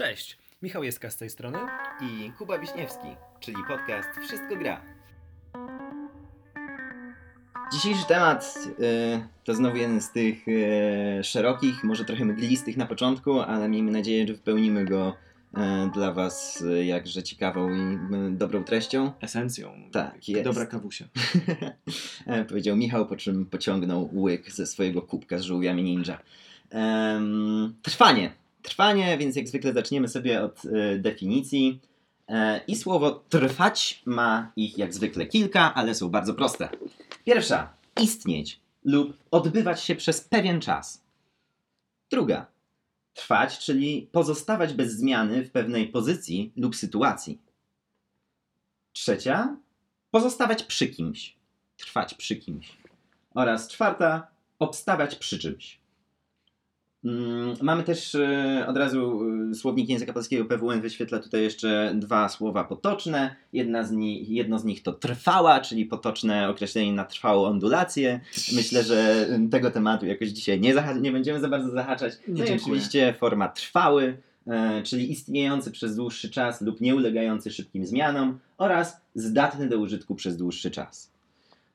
Cześć, Michał Jeska z tej strony. i Kuba Wiśniewski, czyli podcast Wszystko Gra. Dzisiejszy temat y, to znowu jeden z tych y, szerokich, może trochę mglistych na początku, ale miejmy nadzieję, że wypełnimy go y, dla Was jakże ciekawą i dobrą treścią. Esencją. Tak, jest. Dobra kawusia. E, Powiedział Michał, po czym pociągnął łyk ze swojego kubka z żółwiami ninja. Trwanie. Trwanie, więc jak zwykle zaczniemy sobie od e, definicji. E, I słowo trwać ma ich jak zwykle kilka, ale są bardzo proste. Pierwsza, istnieć lub odbywać się przez pewien czas. Druga, trwać, czyli pozostawać bez zmiany w pewnej pozycji lub sytuacji. Trzecia, pozostawać przy kimś, trwać przy kimś. Oraz czwarta, obstawać przy czymś. Mm, Mamy też e, od razu e, słownik języka polskiego PWN wyświetla tutaj jeszcze dwa słowa potoczne. Jedna z nich, jedno z nich to trwała, czyli potoczne określenie na trwałą ondulację. Myślę, że tego tematu jakoś dzisiaj nie, nie będziemy za bardzo zahaczać. Nie, no i dziękuję. oczywiście forma trwały, e, czyli istniejący przez dłuższy czas lub nie ulegający szybkim zmianom oraz zdatny do użytku przez dłuższy czas.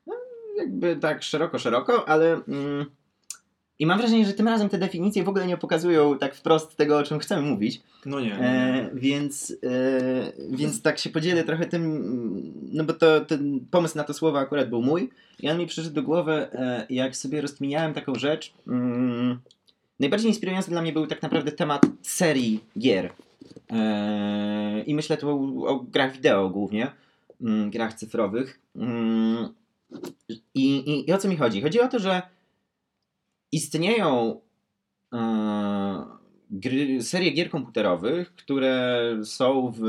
No, jakby tak szeroko, szeroko, ale... Mm, I mam wrażenie, że tym razem te definicje w ogóle nie pokazują tak wprost tego, o czym chcemy mówić. No nie. E, więc, e, więc tak się podzielę trochę tym, no bo to, ten pomysł na to słowo akurat był mój i on mi przyszedł do głowy, e, jak sobie rozkminiałem taką rzecz. Mm, najbardziej inspirujący dla mnie był tak naprawdę temat serii gier. E, I myślę tu o, o grach wideo głównie, mm, grach cyfrowych. Mm, i, i, I o co mi chodzi? Chodzi o to, że istnieją e, gry, serie gier komputerowych, które są w,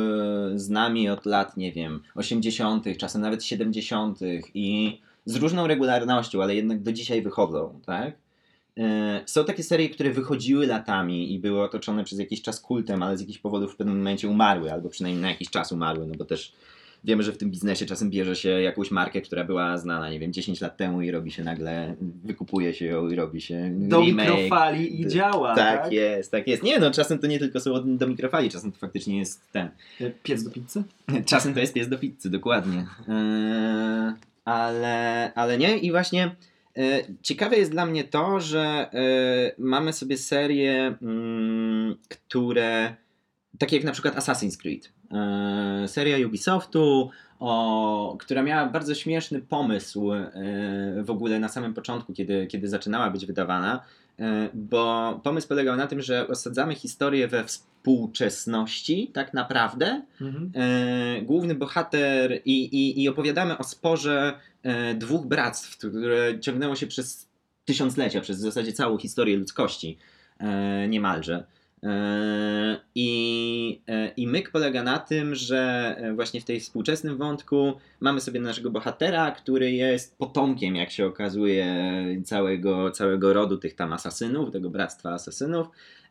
z nami od lat, nie wiem, 80., czasem nawet 70. i z różną regularnością, ale jednak do dzisiaj wychodzą, tak? E, Są takie serie, które wychodziły latami i były otoczone przez jakiś czas kultem, ale z jakichś powodów w pewnym momencie umarły, albo przynajmniej na jakiś czas umarły, no bo też wiemy, że w tym biznesie czasem bierze się jakąś markę, która była znana, nie wiem, 10 lat temu i robi się nagle, wykupuje się ją i robi się Do remake. mikrofali i działa, Tak, tak? jest, tak jest. Nie no, czasem to nie tylko są do mikrofali, czasem to faktycznie jest ten. E, Piec do pizzy? Czasem to jest pies do pizzy, dokładnie. Eee, ale, ale nie i właśnie e, ciekawe jest dla mnie to, że e, mamy sobie serie, mm, które takie jak na przykład Assassin's Creed. E, seria Ubisoftu, o, która miała bardzo śmieszny pomysł e, w ogóle na samym początku, kiedy, kiedy zaczynała być wydawana, e, bo pomysł polegał na tym, że osadzamy historię we współczesności tak naprawdę, Mhm. główny bohater i, i, i opowiadamy o sporze dwóch bractw, które ciągnęło się przez tysiąclecia, przez w zasadzie całą historię ludzkości niemalże. E, I, e, I myk polega na tym, że e, właśnie w tej współczesnym wątku mamy sobie naszego bohatera, który jest potomkiem, jak się okazuje, całego, całego rodu tych tam asasynów, tego bractwa asasynów.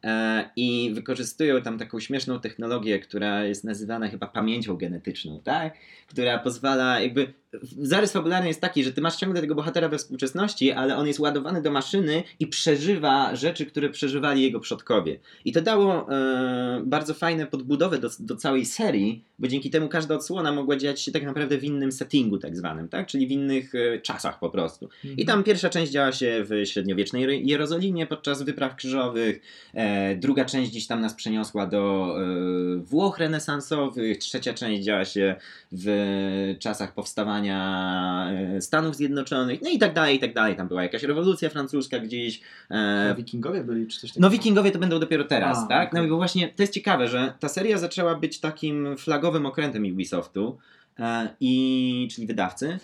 E, I wykorzystują tam taką śmieszną technologię, która jest nazywana chyba pamięcią genetyczną, tak? Która pozwala, jakby. Zarys fabularny jest taki, że ty masz ciągle tego bohatera we współczesności, ale on jest ładowany do maszyny i przeżywa rzeczy, które przeżywali jego przodkowie. I to dało e, bardzo fajne podbudowę do, do całej serii, bo dzięki temu każda odsłona mogła dziać się tak naprawdę w innym settingu, tak zwanym, tak? Czyli w innych e, czasach po prostu. I tam pierwsza część działa się w średniowiecznej Jer- Jerozolimie podczas wypraw krzyżowych, e, druga część gdzieś tam nas przeniosła do e, Włoch renesansowych, trzecia część działa się w czasach powstawania e, Stanów Zjednoczonych, no i tak dalej, i tak dalej. Tam była jakaś rewolucja francuska gdzieś. E, wikingowie byli czy coś takiego? no Wikingowie to będą dopiero teraz, A, tak? No okej. i bo właśnie to jest ciekawe, że ta seria zaczęła być takim flagowym okrętem Ubisoftu, e, i, czyli wydawcy,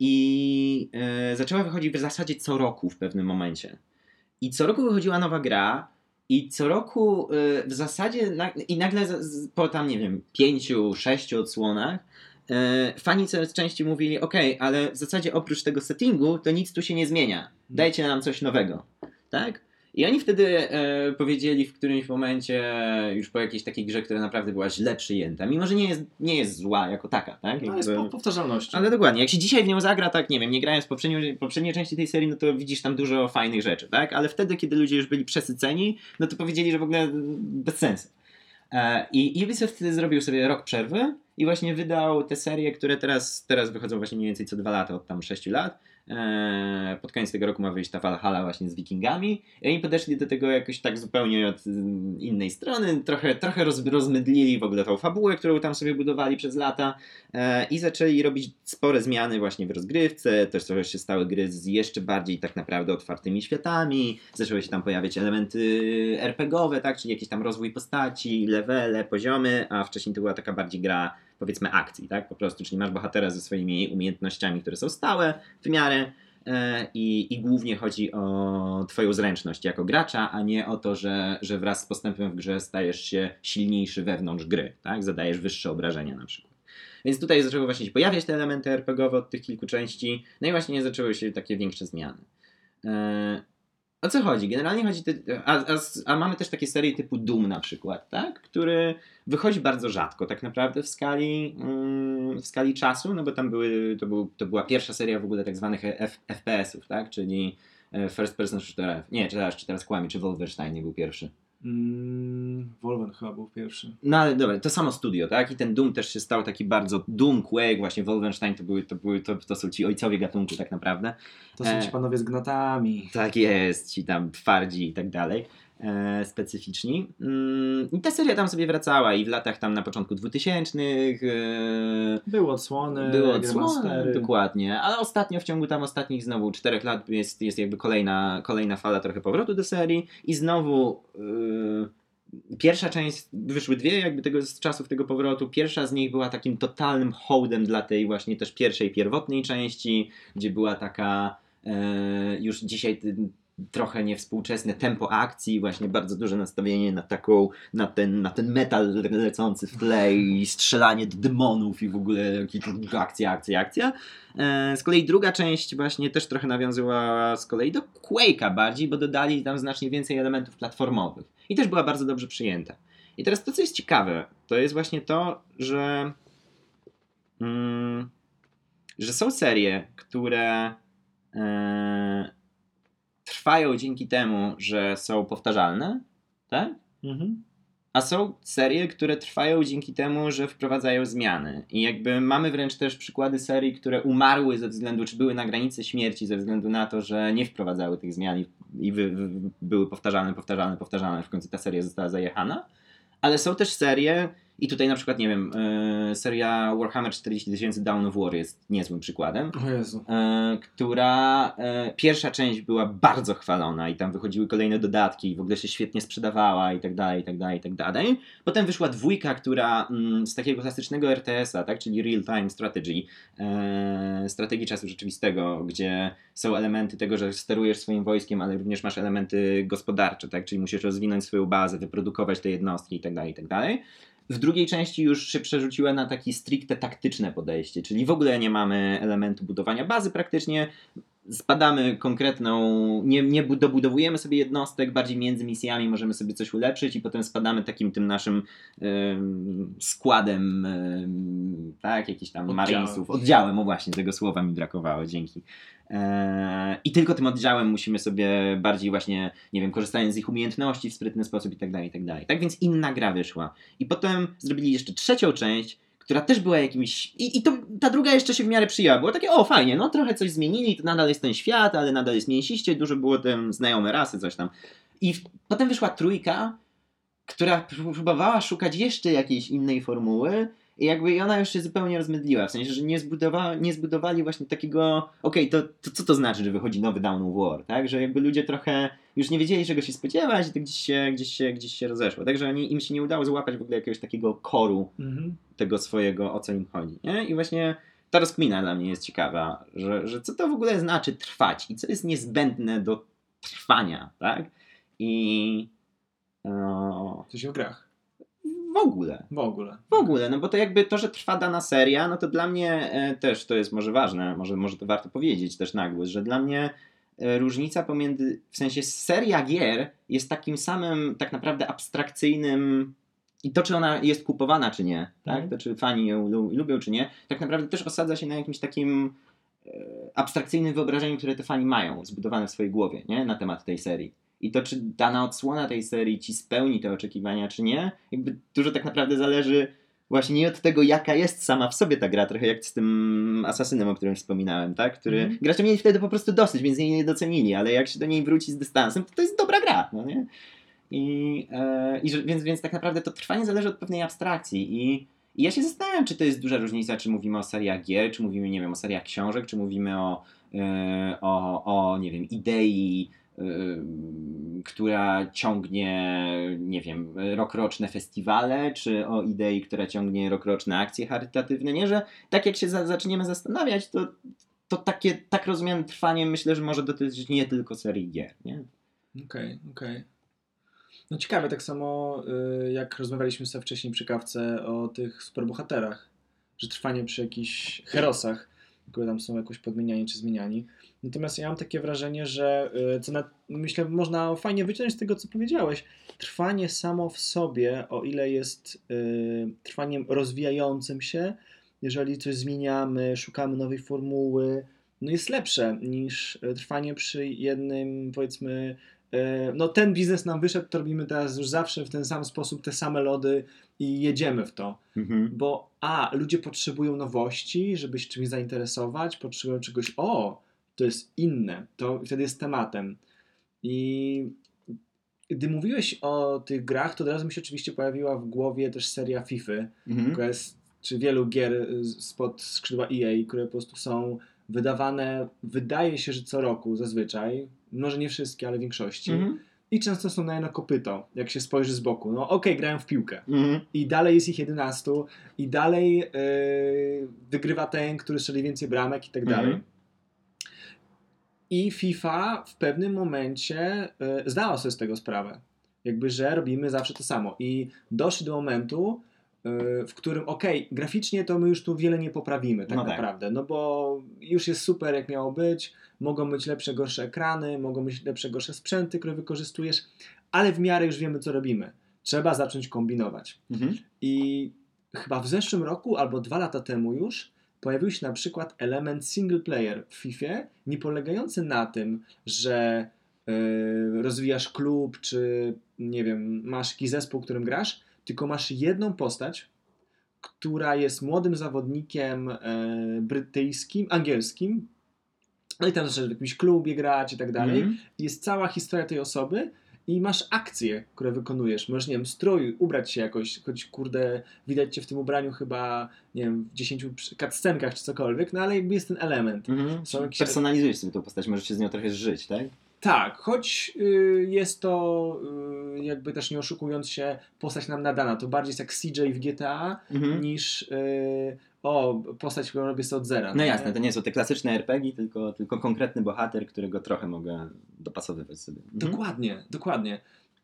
i zaczęła wychodzić w zasadzie co roku w pewnym momencie. I co roku wychodziła nowa gra i co roku e, w zasadzie i nagle po tam, nie wiem, pięciu, sześciu odsłonach e, fani coraz częściej mówili, ok, ale w zasadzie oprócz tego settingu to nic tu się nie zmienia. Dajcie nam coś nowego. Tak? I oni wtedy e, powiedzieli w którymś momencie, już po jakiejś takiej grze, która naprawdę była źle przyjęta, mimo że nie jest, nie jest zła jako taka, tak? No, jest Jakby- po powtarzalnością. ale dokładnie, jak się dzisiaj w nią zagra, tak nie wiem, nie grając w poprzedniej, poprzedniej części tej serii, no to widzisz tam dużo fajnych rzeczy, tak? Ale wtedy, kiedy ludzie już byli przesyceni, no to powiedzieli, że w ogóle bez sensu. E, I Ubisoft wtedy zrobił sobie rok przerwy i właśnie wydał te serie, które teraz, teraz wychodzą właśnie mniej więcej co dwa lata, od tam 6 lat. E, Pod koniec tego roku ma wyjść ta Valhalla właśnie z Wikingami. I oni podeszli do tego jakoś tak zupełnie od mm, innej strony. Trochę, trochę roz, rozmydlili w ogóle tą fabułę, którą tam sobie budowali przez lata e, i zaczęli robić spore zmiany właśnie w rozgrywce. Też trochę się stały gry z jeszcze bardziej tak naprawdę otwartymi światami. Zaczęły się tam pojawiać elementy RPGowe, tak? Czyli jakiś tam rozwój postaci, levele, poziomy, a wcześniej to była taka bardziej gra powiedzmy akcji, tak? Po prostu, czyli masz bohatera ze swoimi umiejętnościami, które są stałe w miarę e, i, i głównie chodzi o twoją zręczność jako gracza, a nie o to, że, że wraz z postępem w grze stajesz się silniejszy wewnątrz gry, tak? Zadajesz wyższe obrażenia na przykład. Więc tutaj zaczęły właśnie się pojawiać te elementy RPGowe od tych kilku części, no i właśnie zaczęły się takie większe zmiany. E, o co chodzi? Generalnie chodzi, a, a, a mamy też takie serie typu Doom na przykład, tak? Który wychodzi bardzo rzadko tak naprawdę w skali, mm, w skali czasu, no bo tam były, to, był, to była pierwsza seria w ogóle tak zwanych F, FPS-ów, tak? Czyli e, First Person Shooter. Nie, czy teraz, czy teraz kłamie, czy Wolfenstein nie był pierwszy. Mm, Wolven chyba był pierwszy. No ale dobra, to samo studio, tak? I ten Doom też się stał taki bardzo Doom, Quake, właśnie Wolfenstein to, były, to, były, to, to są ci ojcowie gatunku tak naprawdę. To są E. ci panowie z gnatami. Tak jest, ci tam twardzi i tak dalej, e, specyficzni. Mm, I ta seria tam sobie wracała i w latach tam na początku 2000 e, Były odsłony, było odsłony, dokładnie, ale ostatnio w ciągu tam ostatnich znowu czterech lat jest, jest jakby kolejna, kolejna fala trochę powrotu do serii. I znowu e, pierwsza część, wyszły dwie jakby tego z czasów tego powrotu, pierwsza z nich była takim totalnym hołdem dla tej właśnie też pierwszej, pierwotnej części, gdzie była taka e, już dzisiaj trochę niewspółczesne tempo akcji, właśnie bardzo duże nastawienie na taką, na ten, na ten metal lecący w tle i strzelanie do demonów i w ogóle akcja, akcja, akcja. E, z kolei druga część właśnie też trochę nawiązywała z kolei do Quake'a bardziej, bo dodali tam znacznie więcej elementów platformowych i też była bardzo dobrze przyjęta. I teraz to, co jest ciekawe, to jest właśnie to, że mm, że są serie, które e, trwają dzięki temu, że są powtarzalne, tak? Mhm. A są serie, które trwają dzięki temu, że wprowadzają zmiany. I jakby mamy wręcz też przykłady serii, które umarły ze względu, czy były na granicy śmierci, ze względu na to, że nie wprowadzały tych zmian i, i wy, wy, były powtarzalne, powtarzalne, powtarzalne. W końcu ta seria została zajechana. Ale są też serie, i tutaj na przykład, nie wiem, e, seria Warhammer 40 000 Dawn of War jest niezłym przykładem O Jezu. e, która e, pierwsza część była bardzo chwalona i tam wychodziły kolejne dodatki i w ogóle się świetnie sprzedawała i tak dalej, i tak dalej, i tak dalej. Potem wyszła dwójka, która mm, z takiego klasycznego RTS-a, tak, czyli Real Time Strategy, e, strategii czasu rzeczywistego, gdzie są elementy tego, że sterujesz swoim wojskiem, ale również masz elementy gospodarcze, tak, czyli musisz rozwinąć swoją bazę, wyprodukować te jednostki i tak dalej, i tak dalej. W drugiej części już się przerzuciła na takie stricte taktyczne podejście, czyli w ogóle nie mamy elementu budowania bazy praktycznie. Spadamy konkretną, nie, nie bu- dobudowujemy sobie jednostek, bardziej między misjami możemy sobie coś ulepszyć i potem spadamy takim tym naszym em, składem, em, tak, jakichś tam Oddziałem. marinesów, oddziałem, o właśnie, tego słowa mi brakowało, dzięki. Eee, I tylko tym oddziałem musimy sobie bardziej właśnie, nie wiem, korzystając z ich umiejętności w sprytny sposób i tak dalej, i tak dalej. Tak więc inna gra wyszła. I potem zrobili jeszcze trzecią część, która też była jakimś. I, i to, ta druga jeszcze się w miarę przyjęła. Było takie, o fajnie, no trochę coś zmienili, to nadal jest ten świat, ale nadal jest mięsiście, dużo było tym znajome rasy, coś tam. I w, potem wyszła trójka, która pró- próbowała szukać jeszcze jakiejś innej formuły. I jakby i ona już się zupełnie rozmydliła, w sensie, że nie, zbudowa, nie zbudowali właśnie takiego, okej, to, to co to znaczy, że wychodzi nowy Down War, tak? Że jakby ludzie trochę już nie wiedzieli czego się spodziewać i to gdzieś się, gdzieś się, gdzieś się rozeszło. Także oni, im się nie udało złapać w ogóle jakiegoś takiego koru Mhm. tego swojego, o co im chodzi. Nie? I właśnie ta rozkmina dla mnie jest ciekawa, że, że co to w ogóle znaczy trwać i co jest niezbędne do trwania, tak? I no, Coś o grach. W ogóle. W ogóle. W ogóle, no bo to jakby to, że trwa dana seria, no to dla mnie e, też to jest może ważne, może, może to warto powiedzieć też na głos, że dla mnie e, różnica pomiędzy, w sensie seria gier jest takim samym tak naprawdę abstrakcyjnym i to, czy ona jest kupowana, czy nie, tak? Mhm. To, czy fani ją lu- lubią, czy nie, tak naprawdę też osadza się na jakimś takim e, abstrakcyjnym wyobrażeniu, które te fani mają zbudowane w swojej głowie, nie? Na temat tej serii. I to, czy dana odsłona tej serii ci spełni te oczekiwania, czy nie, jakby dużo tak naprawdę zależy właśnie nie od tego, jaka jest sama w sobie ta gra, trochę jak z tym Asasynem, o którym wspominałem, tak? Który Mhm. gracze mieli wtedy po prostu dosyć, więc jej nie docenili, ale jak się do niej wróci z dystansem, to to jest dobra gra, no nie? I, e, i więc, więc tak naprawdę to trwanie zależy od pewnej abstrakcji i, i ja się zastanawiam, czy to jest duża różnica, czy mówimy o seriach gier, czy mówimy, nie wiem, o seriach książek, czy mówimy o, e, o, o nie wiem, idei, która ciągnie, nie wiem, rokroczne festiwale, czy o idei, która ciągnie rokroczne akcje charytatywne, nie? Że tak jak się za, zaczniemy zastanawiać, to, to takie, tak rozumiem, trwanie myślę, że może dotyczyć nie tylko serii gier, nie? Okej, okej. No ciekawe, tak samo y, jak rozmawialiśmy sobie wcześniej przy kawce o tych superbohaterach, że trwanie przy jakichś herosach, które tam są jakoś podmieniani czy zmieniani. Natomiast ja mam takie wrażenie, że y, co na, myślę można fajnie wyciągnąć z tego, co powiedziałeś, trwanie samo w sobie, o ile jest y, trwaniem rozwijającym się, jeżeli coś zmieniamy, szukamy nowej formuły, no jest lepsze niż y, trwanie przy jednym, powiedzmy, y, no ten biznes nam wyszedł, to robimy teraz już zawsze w ten sam sposób, te same lody i jedziemy w to. Mhm. Bo a, ludzie potrzebują nowości, żeby się czymś zainteresować, potrzebują czegoś, o, to jest inne, to wtedy jest tematem. I gdy mówiłeś o tych grach, to od razu mi się oczywiście pojawiła w głowie też seria FIFA, Mhm. która jest, czy wielu gier y, spod skrzydła EA, które po prostu są wydawane, wydaje się, że co roku zazwyczaj, może nie wszystkie, ale w większości. Mhm. I często są na jedno kopyto, jak się spojrzy z boku. No okej, grają w piłkę. Mhm. I dalej jest ich 11 i dalej yy, wygrywa ten, który strzeli więcej bramek i tak dalej. I FIFA w pewnym momencie yy, zdała sobie z tego sprawę. Jakby, że robimy zawsze to samo. I doszli do momentu, yy, w którym okej, graficznie to my już tu wiele nie poprawimy tak No tak. naprawdę, no bo już jest super jak miało być, mogą być lepsze, gorsze ekrany, mogą być lepsze, gorsze sprzęty, które wykorzystujesz, ale w miarę już wiemy co robimy. Trzeba zacząć kombinować. Mhm. I chyba w zeszłym roku albo dwa lata temu już pojawił się na przykład element single player w FIFA, nie polegający na tym, że yy, rozwijasz klub, czy nie wiem, masz jakiś zespół, którym grasz, tylko masz jedną postać, która jest młodym zawodnikiem yy, brytyjskim, angielskim, no i tam zaczynasz w jakimś klubie grać i tak dalej Mhm. jest cała historia tej osoby i masz akcje, które wykonujesz. Możesz, nie wiem, strój, ubrać się jakoś, choć kurde, widać cię w tym ubraniu chyba, nie wiem, w 10 przy- cutscenkach czy cokolwiek, no ale jakby jest ten element. Mhm. Są jakieś- Personalizujesz sobie tą postać, możesz się z nią trochę zżyć, tak? Tak, choć y, jest to, y, jakby też nie oszukując się, postać nam nadana. To bardziej jest jak CJ w GTA Mhm. niż y, o, postać, którą robię sobie od zera. No jasne, to nie są te klasyczne RPG, tylko, tylko konkretny bohater, którego trochę mogę dopasowywać sobie. Mhm. Dokładnie, dokładnie.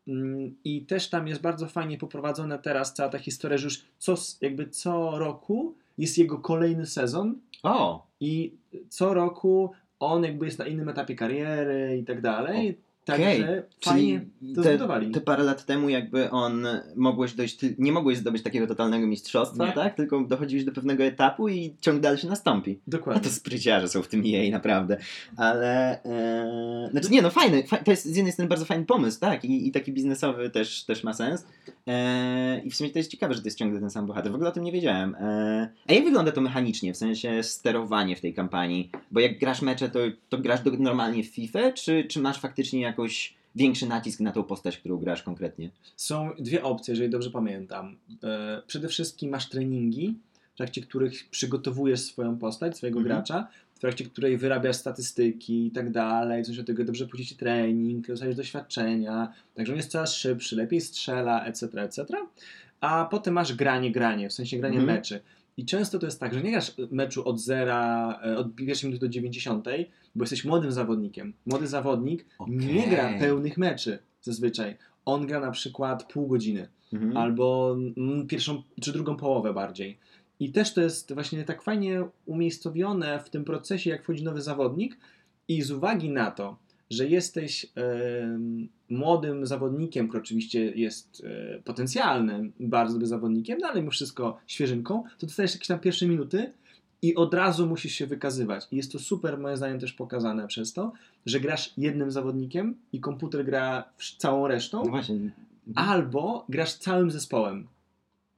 Mm, I też tam jest bardzo fajnie poprowadzona teraz cała ta historia, że już co, jakby co roku jest jego kolejny sezon O! i co roku on jakby jest na innym etapie kariery i tak dalej. Także fajnie Czyli to te, zbudowali. te parę lat temu jakby on mogłeś dojść, nie mogłeś zdobyć takiego totalnego mistrzostwa, Nie. tak? Tylko dochodziłeś do pewnego etapu i ciąg dalszy nastąpi. No Dokładnie. to spryciarze są w tym EA, naprawdę. Ale, e, znaczy nie no, fajny, fa- to jest z jednej strony bardzo fajny pomysł, tak? I, i taki biznesowy też, też ma sens. E, I w sumie to jest ciekawe, że to jest ciągle ten sam bohater. W ogóle o tym nie wiedziałem. E, a jak wygląda to mechanicznie, w sensie sterowanie w tej kampanii? Bo jak grasz mecze, to, to grasz do, normalnie w FIFA, czy, czy masz faktycznie jakoś większy nacisk na tą postać, którą grasz konkretnie? Są dwie opcje, jeżeli dobrze pamiętam. E, Przede wszystkim masz treningi, w trakcie których przygotowujesz swoją postać, swojego Mhm. gracza, w trakcie której wyrabiasz statystyki i tak dalej, coś do tego, dobrze pójdzie trening, dostajesz doświadczenia, także on jest coraz szybszy, lepiej strzela, etc., etc. A potem masz granie, granie, w sensie granie Mhm. meczy. I często to jest tak, że nie grasz meczu od zera, e, od pierwszej minuty do 90, bo jesteś młodym zawodnikiem. Młody zawodnik nie Okej. gra pełnych meczy zazwyczaj. On gra na przykład pół godziny Mhm. albo mm, pierwszą czy drugą połowę bardziej. I też to jest właśnie tak fajnie umiejscowione w tym procesie, jak wchodzi nowy zawodnik i z uwagi na to, że jesteś młodym zawodnikiem, który oczywiście jest e, potencjalnym, bardzo dobrym zawodnikiem, no ale mimo wszystko świeżynką, to dostajesz jakieś tam pierwsze minuty i od razu musisz się wykazywać. I jest to super, moim zdaniem, też pokazane przez to, że grasz jednym zawodnikiem i komputer gra całą resztą, No właśnie. albo grasz całym zespołem.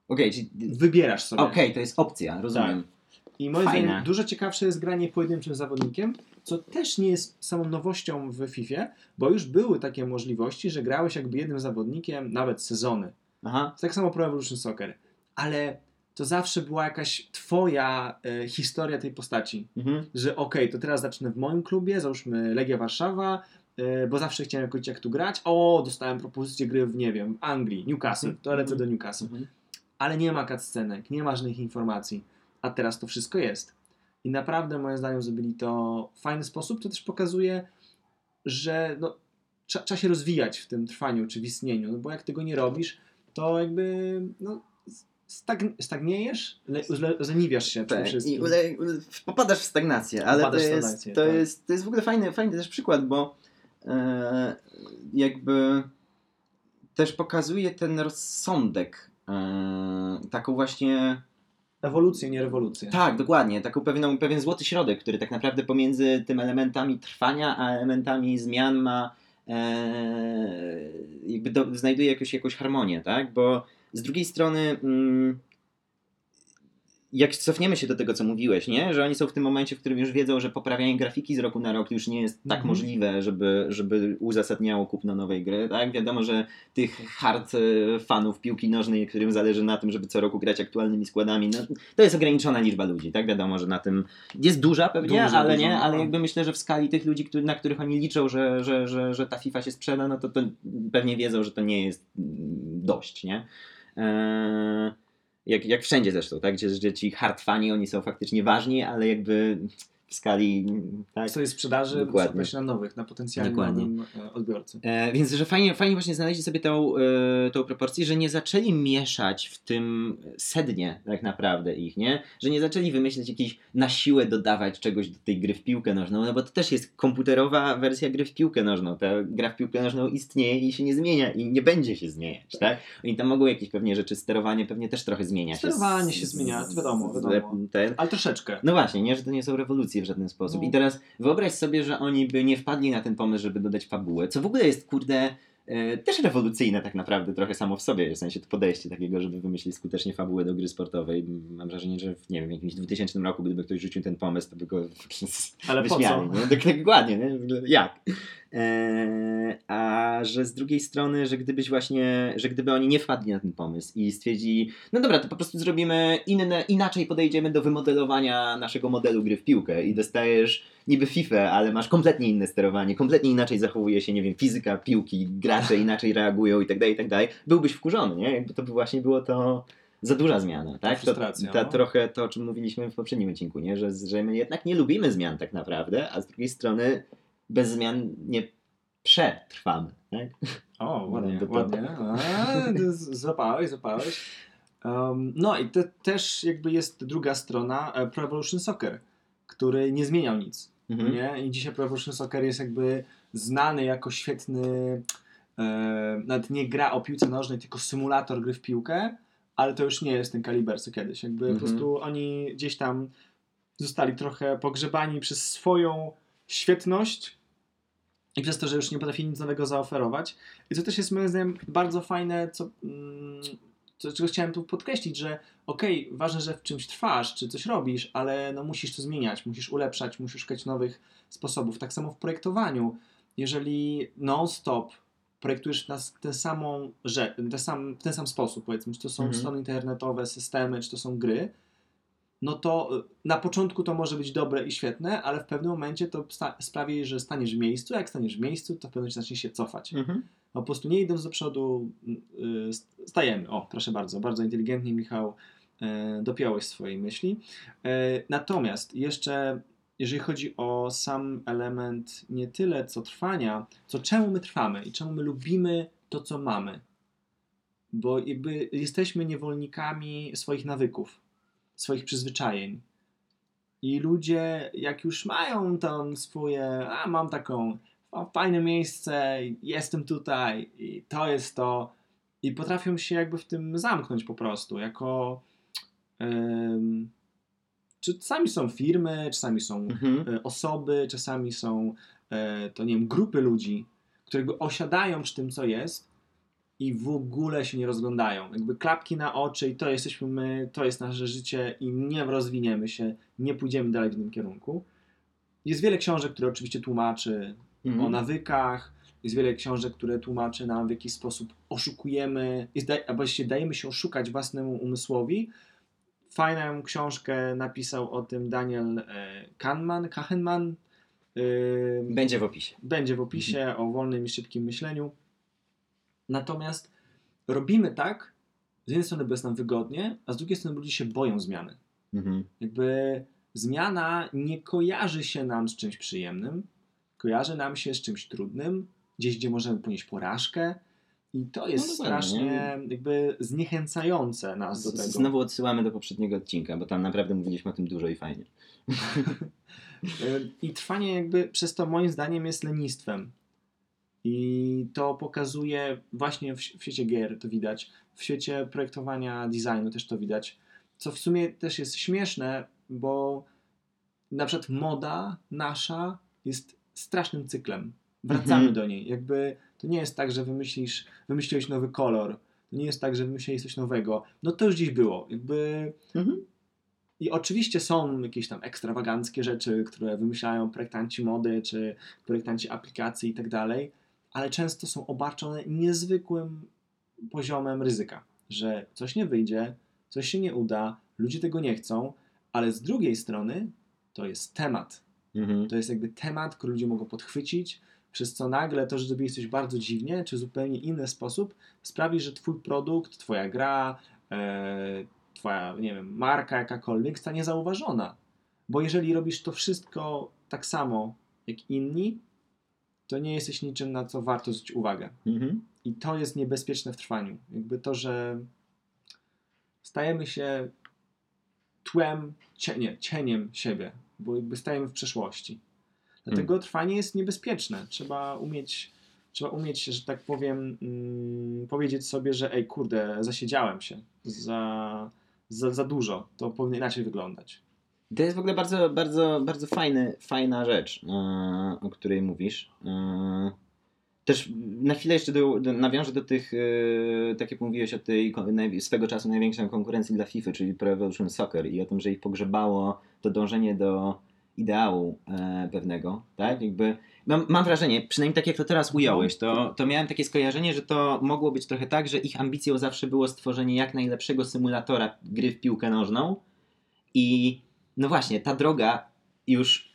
Okej, czyli... Wybierasz sobie. Okej, to jest opcja, rozumiem. I moim Fajne. zdaniem dużo ciekawsze jest granie pojedynczym zawodnikiem, co też nie jest samą nowością w FIFA, bo już były takie możliwości, że grałeś jakby jednym zawodnikiem nawet sezony. Aha. Tak samo Pro Evolution Soccer. Ale to zawsze była jakaś twoja e, historia tej postaci. Mhm. Że okej, to teraz zacznę w moim klubie, załóżmy Legia Warszawa, e, bo zawsze chciałem jakoś jak tu grać. O, dostałem propozycję gry w, nie wiem, w Anglii, Newcastle, to lecę do Newcastle Mhm. ale nie ma cutscenek, nie ma żadnych informacji. A teraz to wszystko jest. I naprawdę moim zdaniem zrobili to w fajny sposób. To też pokazuje, że no, trza, trzeba się rozwijać w tym trwaniu czy w istnieniu, no bo jak tego nie robisz, to jakby no, stag, stagniejesz, le, le, leniwiasz się Tak, i ule, ule, popadasz w stagnację, ale Popadasz to w jest, stagnację, to, tak. jest, to jest w ogóle fajny, fajny też przykład, bo e, jakby też pokazuje ten rozsądek, e, taką właśnie, Ewolucję, nie rewolucję. tak, dokładnie, taką pewną, pewien złoty środek, który tak naprawdę pomiędzy tym elementami trwania, a elementami zmian ma e, jakby do, znajduje jakąś, jakąś harmonię, tak, bo z drugiej strony mm, jak cofniemy się do tego, co mówiłeś, nie? że oni są w tym momencie, w którym już wiedzą, że poprawianie grafiki z roku na rok już nie jest tak Mhm. możliwe, żeby, żeby uzasadniało kupno nowej gry. Tak? Wiadomo, że tych hard e, fanów piłki nożnej, którym zależy na tym, żeby co roku grać aktualnymi składami, no, to jest ograniczona liczba ludzi. Tak? Wiadomo, że na tym jest duża pewnie, Duża, ale duża, nie, ale jakby myślę, że w skali tych ludzi, na których oni liczą, że, że, że, że ta FIFA się sprzeda, no to, to pewnie wiedzą, że to nie jest mm, dość, nie? Eee, jak, jak wszędzie zresztą, tak? Gdzie, gdzie ci hard fani, oni są faktycznie ważni, ale jakby w skali, tak? Swojej sprzedaży Dokładnie. na nowych, na potencjalnym Dokładnie. e, odbiorcy. E, więc, że fajnie, fajnie właśnie znaleźli sobie tą, e, tą proporcję, że nie zaczęli mieszać w tym sednie tak naprawdę ich, nie? Że nie zaczęli wymyślać jakiejś na siłę dodawać czegoś do tej gry w piłkę nożną, no bo to też jest komputerowa wersja gry w piłkę nożną. Ta gra w piłkę nożną istnieje i się nie zmienia i nie będzie się zmieniać, tak? Oni tam mogą jakieś pewnie rzeczy, sterowanie pewnie też trochę zmienia się. Sterowanie się zmienia, wiadomo, wiadomo. Ten, Ale troszeczkę. no właśnie, nie, że to nie są rewolucje w żaden sposób. No. I teraz wyobraź sobie, że oni by nie wpadli na ten pomysł, żeby dodać fabułę, co w ogóle jest, kurde, e, też rewolucyjne tak naprawdę trochę samo w sobie, w sensie to podejście takiego, żeby wymyślić skutecznie fabułę do gry sportowej. Mam wrażenie, że w, nie wiem, w jakimś 2000 roku, gdyby ktoś rzucił ten pomysł, to by go Ale po wyśmiali. co? Nie? Tak, dokładnie, nie? W ogóle Jak? Eee, a że z drugiej strony, że gdybyś właśnie, że gdyby oni nie wpadli na ten pomysł i stwierdzili, no dobra, to po prostu zrobimy inne, inaczej podejdziemy do wymodelowania naszego modelu gry w piłkę i dostajesz niby FIFA, ale masz kompletnie inne sterowanie, kompletnie inaczej zachowuje się, nie wiem, fizyka piłki, gracze inaczej reagują i tak dalej, i tak dalej, byłbyś wkurzony, nie? Jakby to by właśnie było to za duża zmiana, tak? To, ta, no. trochę to, o czym mówiliśmy w poprzednim odcinku, nie? Że, że my jednak nie lubimy zmian tak naprawdę, a z drugiej strony bez zmian nie przetrwamy, tak? O, ładnie, No, ładnie. A, złapałeś, złapałeś. Um, no i to też jakby jest druga strona e, Pro Evolution Soccer, który nie zmieniał nic. Mhm. Nie? I dzisiaj Pro Evolution Soccer jest jakby znany jako świetny, e, nawet nie gra o piłce nożnej, tylko symulator gry w piłkę, ale to już nie jest ten kaliber co kiedyś. Jakby po Mhm. prostu oni gdzieś tam zostali trochę pogrzebani przez swoją świetność i przez to, że już nie potrafili nic nowego zaoferować. I to też jest moim zdaniem bardzo fajne, co, mm, co czego chciałem tu podkreślić, że okej, ważne, że w czymś trwasz, czy coś robisz, ale no musisz to zmieniać, musisz ulepszać, musisz szukać nowych sposobów. Tak samo w projektowaniu. Jeżeli non-stop projektujesz na tę samą rzecz, ten sam, w ten sam sposób, powiedzmy, czy to są Mhm. strony internetowe, systemy, czy to są gry, no to y, na początku to może być dobre i świetne, ale w pewnym momencie to sprawi, że staniesz w miejscu, a jak staniesz w miejscu, to w pewnym momencie zaczniesz się cofać. Mhm. No, po prostu nie idąc do przodu, y, stajemy. O, proszę bardzo, bardzo inteligentnie Michał e, dopiąłeś swojej myśli. E, Natomiast jeszcze, jeżeli chodzi o sam element nie tyle co trwania, co czemu my trwamy i czemu my lubimy to, co mamy. Bo jakby jesteśmy niewolnikami swoich nawyków, swoich przyzwyczajeń. I ludzie, jak już mają tam swoje, a mam taką fajne miejsce, jestem tutaj i to jest to. I potrafią się jakby w tym zamknąć po prostu, jako em, Czasami są firmy, czasami są Mhm. e, osoby, czasami są e, to nie wiem, grupy ludzi, które jakby osiadają przy tym, co jest i w ogóle się nie rozglądają. Jakby klapki na oczy i to jesteśmy my, to jest nasze życie i nie rozwiniemy się, nie pójdziemy dalej w tym kierunku. Jest wiele książek, które oczywiście tłumaczy Mhm. o nawykach, jest wiele książek, które tłumaczy nam, w jaki sposób oszukujemy, jest, albo właściwie dajemy się oszukać własnemu umysłowi. Fajną książkę napisał o tym Daniel e, Kahneman, Kahneman. Yy, Będzie w opisie. będzie w opisie o wolnym i szybkim myśleniu. Natomiast robimy tak, z jednej strony, bo jest nam wygodnie, a z drugiej strony ludzie się boją zmiany. Mhm. Jakby zmiana nie kojarzy się nam z czymś przyjemnym, kojarzy nam się z czymś trudnym, gdzieś, gdzie możemy ponieść porażkę. I to jest No strasznie jakby zniechęcające nas do tego. Znowu odsyłamy do poprzedniego odcinka, bo tam naprawdę mówiliśmy o tym dużo i fajnie. I trwanie jakby przez to moim zdaniem jest lenistwem. I to pokazuje właśnie w, w świecie gier, to widać. W świecie projektowania designu też to widać. Co w sumie też jest śmieszne, bo na przykład moda nasza jest strasznym cyklem. Wracamy Mhm. do niej. Jakby to nie jest tak, że wymyślisz, wymyśliłeś nowy kolor. To nie jest tak, że wymyśliłeś coś nowego. No to już gdzieś było. Jakby Mhm. i oczywiście są jakieś tam ekstrawaganckie rzeczy, które wymyślają projektanci mody czy projektanci aplikacji i tak dalej, ale często są obarczone niezwykłym poziomem ryzyka, że coś nie wyjdzie, coś się nie uda, ludzie tego nie chcą, ale z drugiej strony to jest temat. Mhm. To jest jakby temat, który ludzie mogą podchwycić, przez co nagle to, że zrobiłeś coś bardzo dziwnie, czy zupełnie inny sposób, sprawi, że twój produkt, twoja gra, e, twoja, nie wiem, marka jakakolwiek zostanie zauważona. Bo jeżeli robisz to wszystko tak samo jak inni, to nie jesteś niczym, na co warto zwrócić uwagę. Mhm. I to jest niebezpieczne w trwaniu. Jakby to, że stajemy się tłem, cie, nie, cieniem siebie, bo jakby stajemy w przeszłości. Dlatego trwanie jest niebezpieczne. Trzeba umieć, trzeba umieć, że tak powiem, mm, powiedzieć sobie, że ej, kurde, zasiedziałem się za, za, za dużo. To powinno inaczej wyglądać. To jest w ogóle bardzo, bardzo, bardzo fajny, fajna rzecz, e, o której mówisz. E, Też na chwilę jeszcze do, do, nawiążę do tych, e, tak jak mówiłeś o tej swego czasu największej konkurencji dla FIFA, czyli Pro Evolution Soccer i o tym, że ich pogrzebało to dążenie do ideału pewnego, tak? Jakby mam, mam wrażenie, przynajmniej tak jak to teraz ująłeś, to, to miałem takie skojarzenie, że to mogło być trochę tak, że ich ambicją zawsze było stworzenie jak najlepszego symulatora gry w piłkę nożną i no właśnie, ta droga już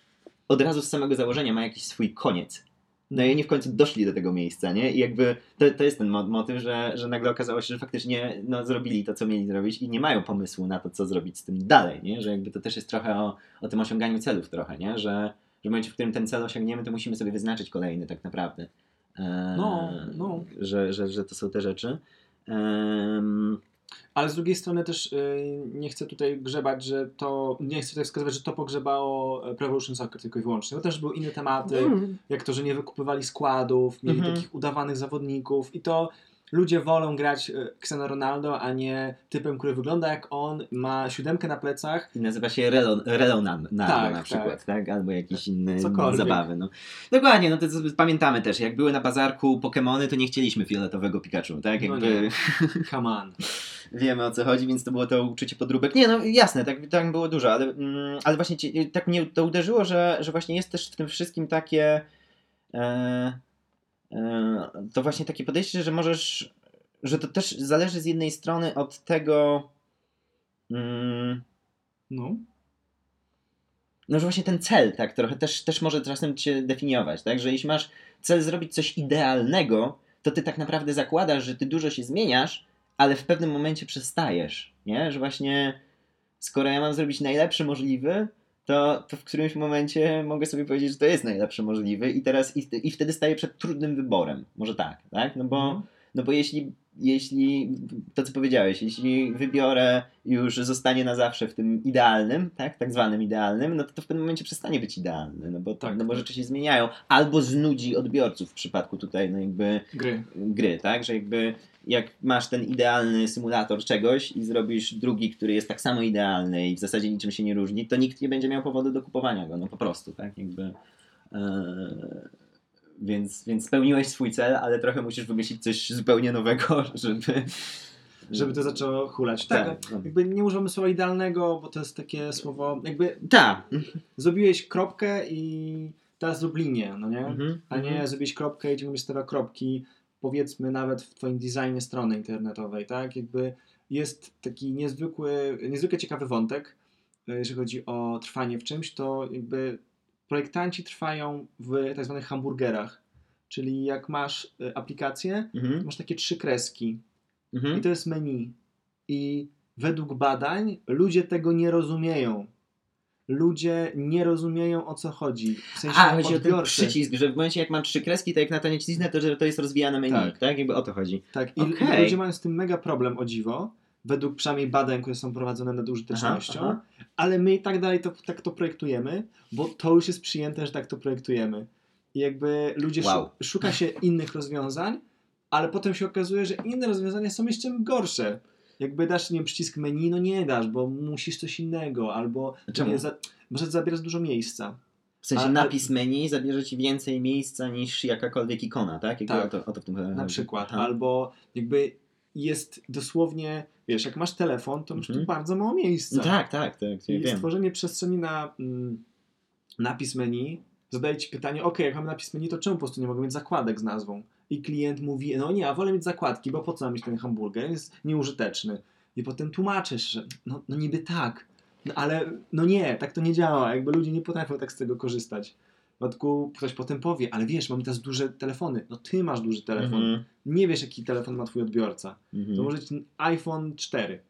od razu z samego założenia ma jakiś swój koniec. No i oni w końcu doszli do tego miejsca, nie? I jakby to, to jest ten mo- motyw, że, że nagle okazało się, że faktycznie no, zrobili to, co mieli zrobić i nie mają pomysłu na to, co zrobić z tym dalej, nie? Że jakby to też jest trochę o, o tym osiąganiu celów trochę, nie? Że, że w momencie, w którym ten cel osiągniemy, to musimy sobie wyznaczyć kolejny tak naprawdę. Eee, No, no. Że, że, że to są te rzeczy. Ehm, Ale z drugiej strony też y, nie chcę tutaj grzebać, że to, nie chcę tutaj wskazywać, że to pogrzebało e, Pro Evolution Soccer tylko i wyłącznie. To też były inne tematy, jak to, że nie wykupywali składów, mieli Mhm. takich udawanych zawodników i to ludzie wolą grać Cristiano Ronaldo, a nie typem, który wygląda jak on, ma siódemkę na plecach. I nazywa się Relo, Relo na, na, Tak, na przykład, tak. Albo jakieś inne Cokolwiek. zabawy. No. Dokładnie, no to, to pamiętamy też, jak były na bazarku Pokémony, to nie chcieliśmy fioletowego Pikachu, tak? No Jakby nie. Come on. wiemy o co chodzi, więc to było to uczucie podróbek. Nie, no jasne, tak, tak było dużo, ale, mm, ale właśnie ci, tak mnie to uderzyło, że, że właśnie jest też w tym wszystkim takie e, to właśnie takie podejście, że możesz, że to też zależy z jednej strony od tego mm, No. no, że właśnie ten cel, tak, trochę też, też może czasem cię definiować, tak, że jeśli masz cel zrobić coś idealnego, to ty tak naprawdę zakładasz, że ty dużo się zmieniasz, ale w pewnym momencie przestajesz, nie, że właśnie skoro ja mam zrobić najlepszy możliwy, to, to w którymś momencie mogę sobie powiedzieć, że to jest najlepszy możliwy i teraz i, i wtedy staję przed trudnym wyborem, może tak, tak, no bo Mhm. no bo jeśli jeśli, to co powiedziałeś, jeśli wybiorę już zostanie na zawsze w tym idealnym, tak, tak zwanym idealnym, no to, to w pewnym momencie przestanie być idealny, no bo, Tak, no bo tak. rzeczy się zmieniają, albo znudzi odbiorców w przypadku tutaj, no jakby Gry. gry, tak, że jakby jak masz ten idealny symulator czegoś i zrobisz drugi, który jest tak samo idealny i w zasadzie niczym się nie różni, to nikt nie będzie miał powodu do kupowania go, no po prostu, tak, jakby... e, więc, więc spełniłeś swój cel, ale trochę musisz wymyślić coś zupełnie nowego, żeby... Żeby to zaczęło hulać. Tak, Tak. jakby nie używamy słowa idealnego, bo to jest takie słowo, jakby Tak. zrobiłeś kropkę i teraz zrób linię, no nie? Mhm. A nie zrobiłeś kropkę i ciągle stawia kropki, powiedzmy nawet w twoim designie strony internetowej, tak? Jakby jest taki niezwykły, niezwykle ciekawy wątek, e, jeżeli chodzi o trwanie w czymś, to jakby projektanci trwają w tak zwanych hamburgerach, czyli jak masz e, aplikację, Mhm. masz takie trzy kreski i Mhm. to jest menu. I według badań ludzie tego nie rozumieją. Ludzie nie rozumieją o co chodzi. W sensie A, chodzi o ten przycisk, że w momencie jak mam trzy kreski, to jak na to nie cisnę, to że to jest rozwijane menu, tak? Tak. Jakby o to chodzi. Tak, i Okej. ludzie mają z tym mega problem o dziwo, według przynajmniej badań, które są prowadzone nad użytecznością, Aha, ale my i tak dalej to, tak to projektujemy, bo to już jest przyjęte, że tak to projektujemy. I jakby ludzie Wow. szu- szuka się innych rozwiązań, ale potem się okazuje, że inne rozwiązania są jeszcze gorsze. Jakby dasz nie wiem, przycisk menu, no nie dasz, bo musisz coś innego, albo Czemu? nie, za, może zabierać dużo miejsca. W sensie A- a- napis menu zabierze ci więcej miejsca niż jakakolwiek ikona, tak? Jakby Tak. O, to, o to w tym na przykład, Aha. albo jakby jest dosłownie, wiesz, jak masz telefon, to masz Mhm. tu bardzo mało miejsca. Tak, tak, tak, ja I wiem. stworzenie przestrzeni na mm, napis menu zadaje ci pytanie, ok, jak mam napis menu, to czemu po prostu nie mogę mieć zakładek z nazwą? I klient mówi, no nie, ja wolę mieć zakładki, bo po co mam mieć ten hamburger? Jest nieużyteczny. I potem tłumaczysz, że no, no niby tak, no ale no nie, tak to nie działa. Jakby ludzie nie potrafią tak z tego korzystać. W przypadku ktoś potem powie, ale wiesz, mamy teraz duże telefony. No ty masz duży telefon. Mhm, Nie wiesz, jaki telefon ma twój odbiorca. mhm. To może być iPhone 4.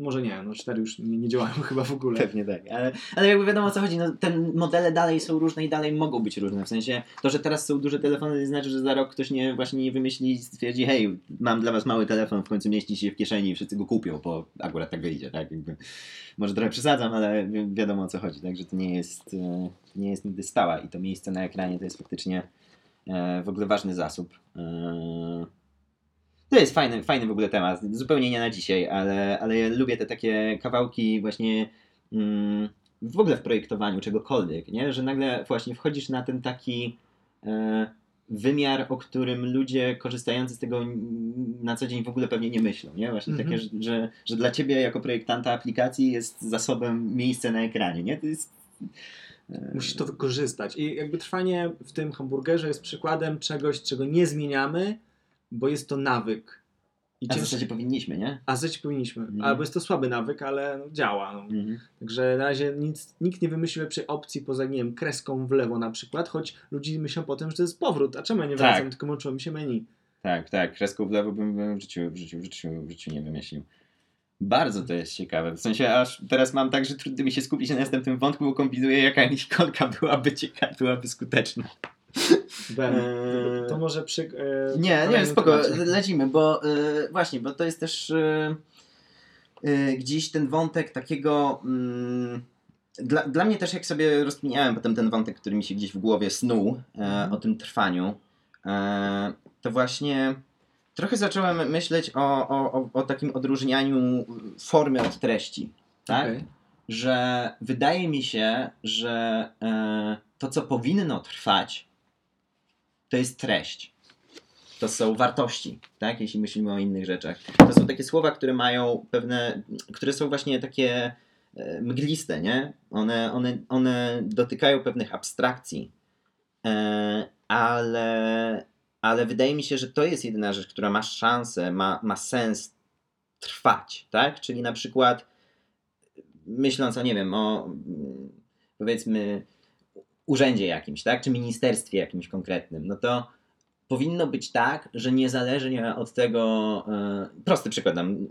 Może nie, no 4 już nie, nie działają chyba w ogóle. Pewnie tak, ale, ale jakby wiadomo o co chodzi, no, te modele dalej są różne i dalej mogą być różne, w sensie to, że teraz są duże telefony nie znaczy, że za rok ktoś nie właśnie nie wymyśli i stwierdzi, hej, mam dla was mały telefon, w końcu mieści się w kieszeni i wszyscy go kupią, bo akurat tak wyjdzie, tak, jakby, może trochę przesadzam, ale wi- wiadomo o co chodzi, także to nie jest, e, nie jest nigdy stała i to miejsce na ekranie to jest faktycznie e, w ogóle ważny zasób. To jest fajny, fajny w ogóle temat. Zupełnie nie na dzisiaj, ale, ale ja lubię te takie kawałki właśnie mm, w ogóle w projektowaniu czegokolwiek, nie? że nagle właśnie wchodzisz na ten taki e, wymiar, o którym ludzie korzystający z tego na co dzień w ogóle pewnie nie myślą. Nie? Właśnie Mhm. takie, że, że, że dla ciebie jako projektanta aplikacji jest zasobem miejsce na ekranie. Nie? To jest, e, Musisz to wykorzystać. I jakby trwanie w tym hamburgerze jest przykładem czegoś, czego nie zmieniamy, bo jest to nawyk. I A w cięż- zasadzie powinniśmy, nie? A zać powinniśmy. Mhm. Albo jest to słaby nawyk, ale no, działa. No. Mhm. Także na razie nic, nikt nie wymyślił lepszej opcji poza, nie wiem, kreską w lewo na przykład, choć ludzie myślą potem, że to jest powrót. A czemu ja nie Tak. wracam, tylko łączyło mi się menu. Tak, tak. Kreską w lewo bym bym w życiu, w życiu, w życiu, w życiu nie wymyślił. Bardzo to jest ciekawe. W sensie aż teraz mam tak, że trudno mi się skupić na następnym wątku, bo kombinuję, jaka ikonka byłaby ciekawa, byłaby skuteczna. Ben, Eee. to może przy... e, Nie, nie, spoko, temacie. lecimy, bo y, właśnie, bo to jest też y, y, gdzieś ten wątek takiego. mm, dla, dla mnie też, jak sobie rozkminiałem potem ten wątek, który mi się gdzieś w głowie snuł e, Mhm. o tym trwaniu, e, to właśnie trochę zacząłem myśleć o, o, o, o takim odróżnianiu formy od treści. Tak? Okej. że wydaje mi się, że e, to, co powinno trwać, to jest treść. To są wartości, tak? Jeśli myślimy o innych rzeczach. To są takie słowa, które mają pewne, które są właśnie takie e, mgliste, nie? One, one, one dotykają pewnych abstrakcji, e, ale, ale wydaje mi się, że to jest jedyna rzecz, która ma szansę, ma, ma sens trwać, tak? Czyli na przykład myśląc o, nie wiem, o mm, powiedzmy urzędzie jakimś, tak, czy ministerstwie jakimś konkretnym, no to powinno być tak, że niezależnie od tego, e, prosty przykład dam,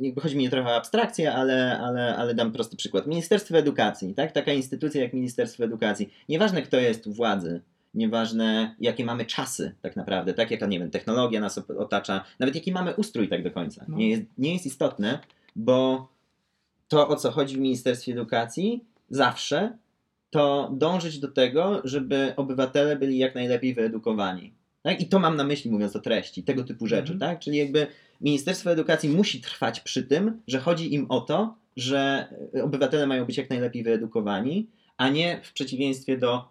jakby chodzi mi trochę o abstrakcję, ale, ale, ale dam prosty przykład. Ministerstwo Edukacji, tak, taka instytucja jak Ministerstwo Edukacji, nieważne kto jest u władzy, nieważne jakie mamy czasy tak naprawdę, tak jaka, nie wiem, technologia nas otacza, nawet jaki mamy ustrój tak do końca. No. Nie, jest, nie jest istotne, bo to o co chodzi w Ministerstwie Edukacji zawsze, to dążyć do tego, żeby obywatele byli jak najlepiej wyedukowani. Tak? I to mam na myśli mówiąc o treści, tego typu rzeczy, Mhm. tak? Czyli jakby Ministerstwo Edukacji musi trwać przy tym, że chodzi im o to, że obywatele mają być jak najlepiej wyedukowani, a nie w przeciwieństwie do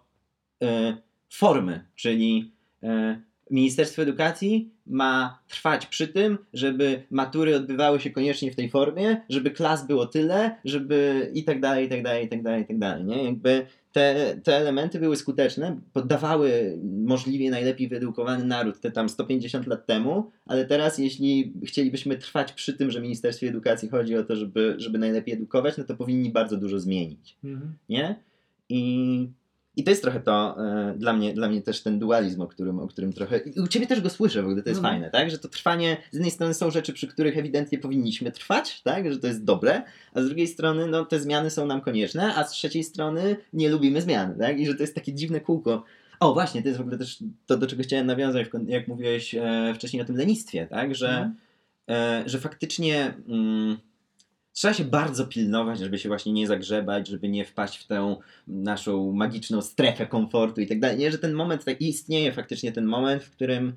e, formy, czyli e, Ministerstwo Edukacji ma trwać przy tym, żeby matury odbywały się koniecznie w tej formie, żeby klas było tyle, żeby i tak dalej, i tak dalej, i tak dalej, i tak dalej, nie? Jakby te, te elementy były skuteczne, poddawały możliwie najlepiej wyedukowany naród te tam 150 lat temu, ale teraz jeśli chcielibyśmy trwać przy tym, że Ministerstwie Edukacji chodzi o to, żeby, żeby najlepiej edukować, no to powinni bardzo dużo zmienić Mhm. nie? I, i to jest trochę to e, dla, mnie, dla mnie też ten dualizm, o którym, o którym trochę. I u ciebie też go słyszę w ogóle, to jest No. fajne, tak? Że to trwanie, z jednej strony są rzeczy, przy których ewidentnie powinniśmy trwać, tak? Że to jest dobre, a z drugiej strony, no te zmiany są nam konieczne, a z trzeciej strony nie lubimy zmian, tak? I że to jest takie dziwne kółko. O, właśnie, to jest w ogóle też to, do czego chciałem nawiązać, jak mówiłeś e, wcześniej o tym lenistwie, tak? Że Mhm. e, że faktycznie mm, trzeba się bardzo pilnować, żeby się właśnie nie zagrzebać, żeby nie wpaść w tę naszą magiczną strefę komfortu i tak dalej. Nie, że ten moment, tak istnieje faktycznie ten moment, w którym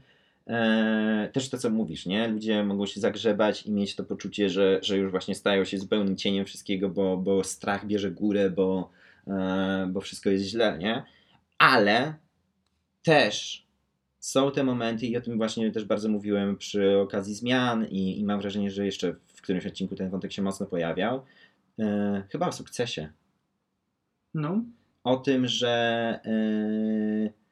e, też to, co mówisz, nie? Ludzie mogą się zagrzebać i mieć to poczucie, że, że już właśnie stają się zupełnym cieniem wszystkiego, bo, bo strach bierze górę, bo, e, bo wszystko jest źle, nie? Ale też są te momenty i o tym właśnie też bardzo mówiłem przy okazji zmian i, i mam wrażenie, że jeszcze którymś odcinku ten wątek się mocno pojawiał. E, chyba o sukcesie. No. O tym, że e,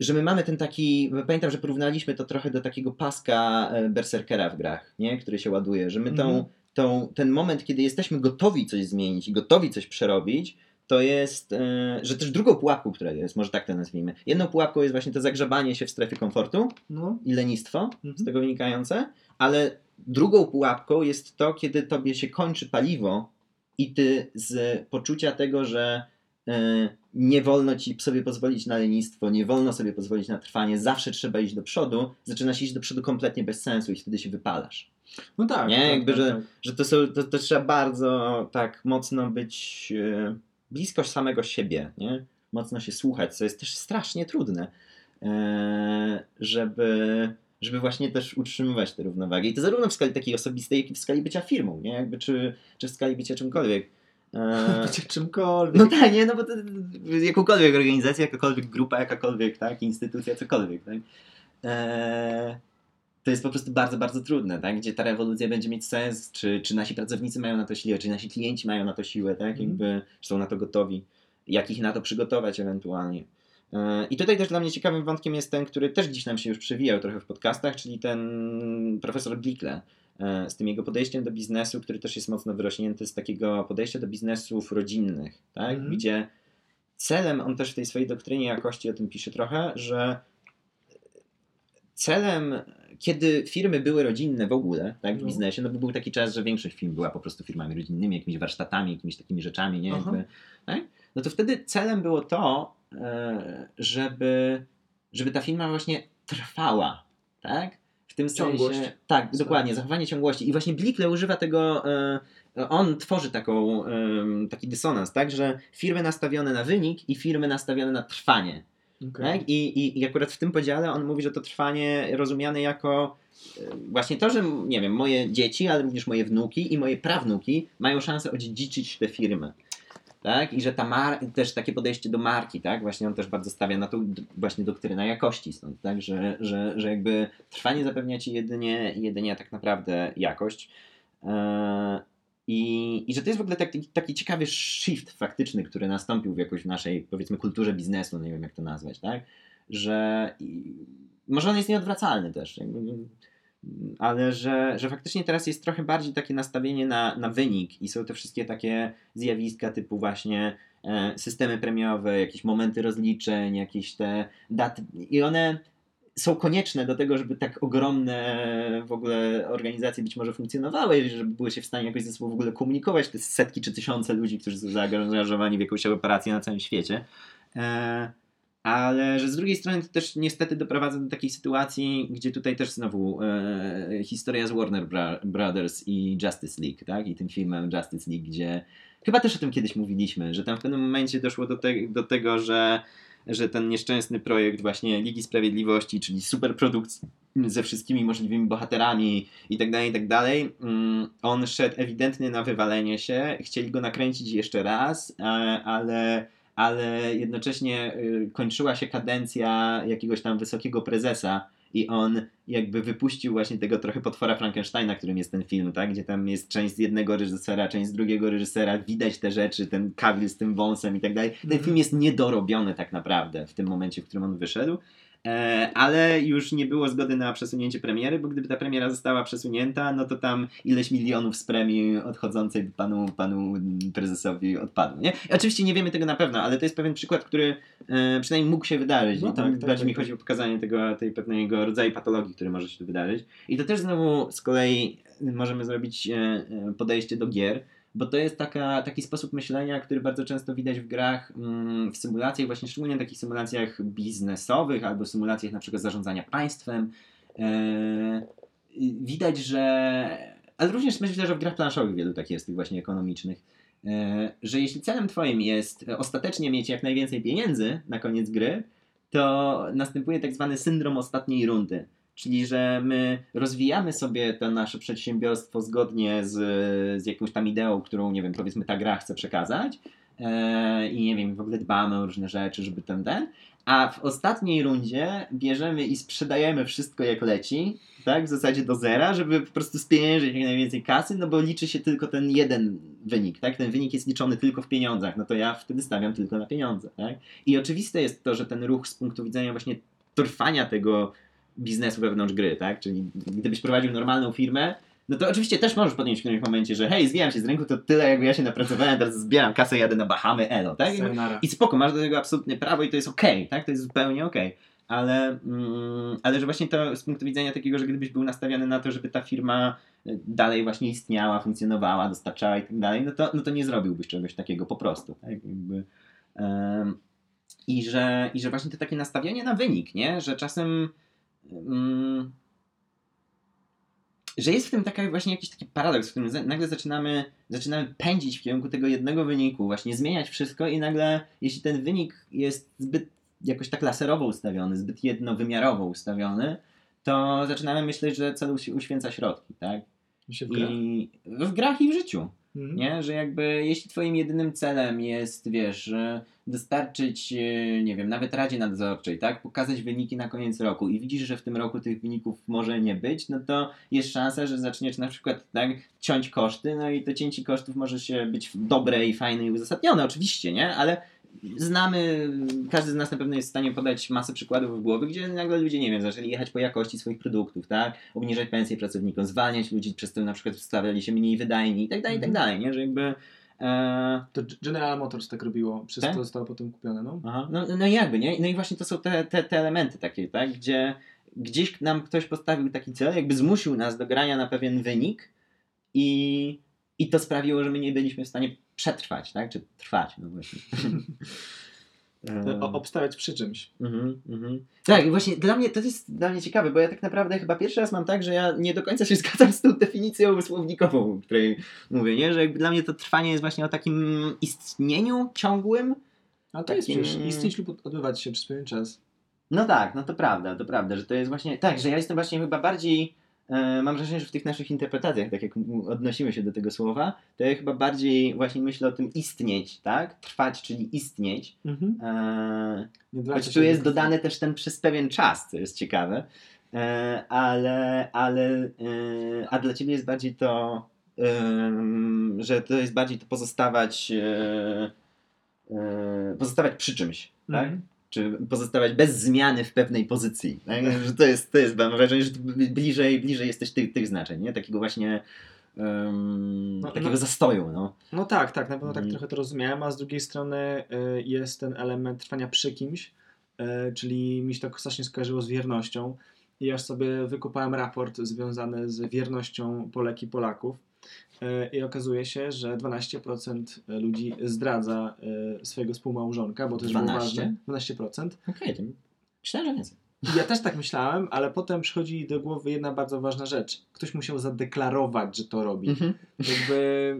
że my mamy ten taki, pamiętam, że porównaliśmy to trochę do takiego paska e, berserkera w grach, nie? który się ładuje, że my tą, Mhm. tą, ten moment, kiedy jesteśmy gotowi coś zmienić i gotowi coś przerobić, to jest, e, że też drugą pułapką, która jest, może tak to nazwijmy, jedną pułapką jest właśnie to zagrzebanie się w strefie komfortu No. i lenistwo z Mhm. tego wynikające, ale drugą pułapką jest to, kiedy tobie się kończy paliwo i ty z poczucia tego, że e, nie wolno ci sobie pozwolić na lenistwo, nie wolno sobie pozwolić na trwanie, zawsze trzeba iść do przodu, zaczynasz iść do przodu kompletnie bez sensu i wtedy się wypalasz. No tak. Nie, tak, jakby, tak, że- tak. Że to, są, to, to trzeba bardzo tak mocno być e, blisko samego siebie, nie? Mocno się słuchać, co jest też strasznie trudne, e, żeby, żeby właśnie też utrzymywać tę równowagę. I to zarówno w skali takiej osobistej, jak i w skali bycia firmą, nie? Jakby czy, czy w skali bycia czymkolwiek. E, Bycie czymkolwiek. no tak, nie, no bo to, jakąkolwiek organizację, jakakolwiek grupa, jakakolwiek tak, instytucja, cokolwiek, tak. Eee, to jest po prostu bardzo, bardzo trudne, tak? Gdzie ta rewolucja będzie mieć sens, czy, czy nasi pracownicy mają na to siłę, czy nasi klienci mają na to siłę, tak? Mhm. Jakby czy są na to gotowi, jak ich na to przygotować ewentualnie. Eee, I tutaj też dla mnie ciekawym wątkiem jest ten, który też gdzieś nam się już przewijał trochę w podcastach, czyli ten profesor Glikle e, z tym jego podejściem do biznesu, który też jest mocno wyrośnięty z takiego podejścia do biznesów rodzinnych, tak? Mhm. Gdzie celem, on też w tej swojej doktrynie jakości o tym pisze trochę, że celem, kiedy firmy były rodzinne w ogóle, tak, w No. biznesie, no bo był taki czas, że większość firm była po prostu firmami rodzinnymi, jakimiś warsztatami, jakimiś takimi rzeczami, nie? Jakby, tak? No to wtedy celem było to, e, żeby, żeby ta firma właśnie trwała, tak? W tym Ciągłość. sensie. Tak, dokładnie, zachowanie ciągłości. I właśnie Blikle używa tego. E, on tworzy taką, em, taki dysonans, tak? Że firmy nastawione na wynik i firmy nastawione na trwanie. Okej. Tak? I, i, I akurat w tym podziale on mówi, że to trwanie rozumiane jako e, właśnie to, że nie wiem, moje dzieci, ale również moje wnuki i moje prawnuki mają szansę odziedziczyć te firmy. Tak? I że ta mar- też takie podejście do marki, tak? Właśnie on też bardzo stawia na d- właśnie doktrynę jakości stąd, tak? Że, że, że jakby trwanie zapewnia ci jedynie, jedynie tak naprawdę jakość. Eee, i, I że to jest w ogóle taki, taki ciekawy shift faktyczny, który nastąpił w jakoś w naszej, powiedzmy, kulturze biznesu, no nie wiem jak to nazwać, tak? Że i, może on jest nieodwracalny też, jakby, ale że, że faktycznie teraz jest trochę bardziej takie nastawienie na, na wynik i są te wszystkie takie zjawiska typu właśnie e, systemy premiowe, jakieś momenty rozliczeń, jakieś te daty i one są konieczne do tego, żeby tak ogromne w ogóle organizacje być może funkcjonowały, żeby były się w stanie jakoś ze sobą w ogóle komunikować, te setki czy tysiące ludzi, którzy są zaangażowani w jakąś operację na całym świecie. E, ale że z drugiej strony to też niestety doprowadza do takiej sytuacji, gdzie tutaj też znowu e, historia z Warner Bra- Brothers i Justice League, tak? I tym filmem Justice League, gdzie chyba też o tym kiedyś mówiliśmy, że tam w pewnym momencie doszło do, te, do tego, że że ten nieszczęsny projekt właśnie Ligi Sprawiedliwości, czyli superprodukt ze wszystkimi możliwymi bohaterami i tak dalej, i tak dalej, mm, on szedł ewidentnie na wywalenie się, chcieli go nakręcić jeszcze raz, e, ale, ale jednocześnie y, kończyła się kadencja jakiegoś tam wysokiego prezesa i on jakby wypuścił właśnie tego trochę potwora Frankensteina, którym jest ten film, tak? Gdzie tam jest część z jednego reżysera, część z drugiego reżysera, widać te rzeczy, ten Cavill z tym wąsem i tak dalej. Ten Mhm. film jest niedorobiony tak naprawdę w tym momencie, w którym on wyszedł. E, ale już nie było zgody na przesunięcie premiery, bo gdyby ta premiera została przesunięta, no to tam ileś milionów z premii odchodzącej panu, panu prezesowi odpadło. Nie? Oczywiście nie wiemy tego na pewno, ale to jest pewien przykład, który e, przynajmniej mógł się wydarzyć. No tak, tak, bardziej tak, mi tak. chodzi o pokazanie tego, tej pewnego rodzaju patologii, który może się tu wydarzyć. I to też znowu z kolei możemy zrobić e, podejście do gier, bo to jest taka, taki sposób myślenia, który bardzo często widać w grach, mm, w symulacjach, właśnie szczególnie takich symulacjach biznesowych albo symulacjach na przykład zarządzania państwem. E, widać, że. Ale również myślę, że w grach planszowych wielu takich jest, tych właśnie ekonomicznych. e, Że jeśli celem Twoim jest ostatecznie mieć jak najwięcej pieniędzy na koniec gry, to następuje tak zwany syndrom ostatniej rundy. Czyli, że my rozwijamy sobie to nasze przedsiębiorstwo zgodnie z, z jakąś tam ideą, którą, nie wiem, powiedzmy ta gra chce przekazać. E, I nie wiem, w ogóle dbamy o różne rzeczy, żeby ten, ten. A w ostatniej rundzie bierzemy i sprzedajemy wszystko jak leci, tak? W zasadzie do zera, żeby po prostu spieniężyć jak najwięcej kasy, no bo liczy się tylko ten jeden wynik, tak? Ten wynik jest liczony tylko w pieniądzach, no to ja wtedy stawiam tylko na pieniądze, tak? I oczywiste jest to, że ten ruch z punktu widzenia właśnie trwania tego biznesu wewnątrz gry, tak? Czyli gdybyś prowadził normalną firmę, no to oczywiście też możesz podjąć w którymś momencie, że hej, zwijam się z rynku, to tyle jakby ja się napracowałem, teraz zbieram kasę, jadę na Bahamy, elo, tak? I spoko, masz do tego absolutnie prawo i to jest okej, tak? To jest zupełnie okej. Ale, mm, ale że właśnie to z punktu widzenia takiego, że gdybyś był nastawiony na to, żeby ta firma y, dalej właśnie istniała, funkcjonowała, dostarczała i tak dalej, no to, no to nie zrobiłbyś czegoś takiego po prostu. Tak? Jakby, em, i, że, I że właśnie to takie nastawienie na wynik, nie? Że czasem mm, że jest w tym taka właśnie jakiś taki paradoks, w którym nagle zaczynamy, zaczynamy pędzić w kierunku tego jednego wyniku, właśnie zmieniać wszystko i nagle, jeśli ten wynik jest zbyt jakoś tak laserowo ustawiony, zbyt jednowymiarowo ustawiony, to zaczynamy myśleć, że cel uś- uświęca środki, tak? I w grach i w życiu. Mhm. Nie? Że jakby jeśli twoim jedynym celem jest, wiesz, że dostarczyć, e, nie wiem, nawet Radzie Nadzorczej, tak? Pokazać wyniki na koniec roku i widzisz, że w tym roku tych wyników może nie być, no to jest szansa, że zaczniesz na przykład tak ciąć koszty, no i to cięcie kosztów może się być dobre i fajne i uzasadnione, oczywiście, nie? Ale znamy, każdy z nas na pewno jest w stanie podać masę przykładów w głowie, gdzie nagle ludzie, nie wiem, zaczęli jechać po jakości swoich produktów, tak? Obniżać pensje pracownikom, zwalniać ludzi, przez to na przykład stawiali się mniej wydajni i tak dalej, i tak Mhm. dalej, nie? Że jakby... E, To General Motors tak robiło, przez Tak? to zostało potem kupione, no. Aha. No, no jakby, nie? No i właśnie to są te, te, te elementy takie, tak? Gdzie gdzieś nam ktoś postawił taki cel, jakby zmusił nas do grania na pewien wynik i, i to sprawiło, że my nie byliśmy w stanie przetrwać, tak? Czy trwać, no właśnie. O, obstawiać przy czymś. Mhm, mhm. Tak, i właśnie dla mnie to jest dla mnie ciekawe, bo ja tak naprawdę chyba pierwszy raz mam tak, że ja nie do końca się zgadzam z tą definicją słownikową, o której mówię, nie? Że jakby dla mnie to trwanie jest właśnie o takim istnieniu ciągłym. A to jest przecież istnieć lub odbywać się przez pewien czas. No tak, no to prawda, to prawda, że to jest właśnie tak, że ja jestem właśnie chyba bardziej mam wrażenie, że w tych naszych interpretacjach, tak jak odnosimy się do tego słowa, to ja chyba bardziej właśnie myślę o tym istnieć, tak? Trwać, czyli istnieć. Mhm. E, Choć tu jest dodane też ten przez pewien czas, co jest ciekawe. E, ale, ale e, a dla ciebie jest bardziej to, że to jest bardziej to pozostawać e, e, pozostawać przy czymś, tak? Mhm. Czy pozostawać bez zmiany w pewnej pozycji. Tak? Że to jest, to jest, mam wrażenie, że bliżej, bliżej jesteś tych, tych znaczeń, nie? Takiego właśnie em, No, takiego no. zastoju, no. No tak, tak, na pewno tak Mhm. trochę to rozumiałem, a z drugiej strony y, jest ten element trwania przy kimś, y, czyli mi się to strasznie skojarzyło z wiernością i aż sobie wykupałem raport związany z wiernością Polek i Polaków. E, I okazuje się, że 12% ludzi zdradza e, swojego współmałżonka, bo to jest było 12? ważne. 12%. Okej, to myślałem, że więcej. Ja też tak myślałem, ale potem przychodzi do głowy jedna bardzo ważna rzecz. Ktoś musiał zadeklarować, że to robi. Mhm. Jakby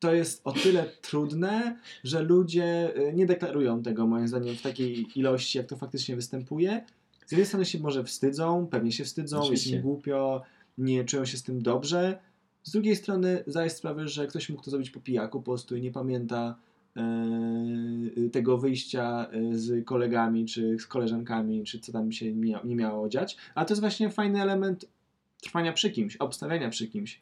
to jest o tyle trudne, że ludzie y, nie deklarują tego moim zdaniem w takiej ilości, jak to faktycznie występuje. Z jednej strony się może wstydzą, pewnie się wstydzą, jest im głupio, nie czują się z tym dobrze. Z drugiej strony zdaję sprawę, że ktoś mógł to zrobić po pijaku po prostu i nie pamięta e, tego wyjścia e, z kolegami, czy z koleżankami, czy co tam się mia nie miało dziać. A to jest właśnie fajny element trwania przy kimś, obstawiania przy kimś,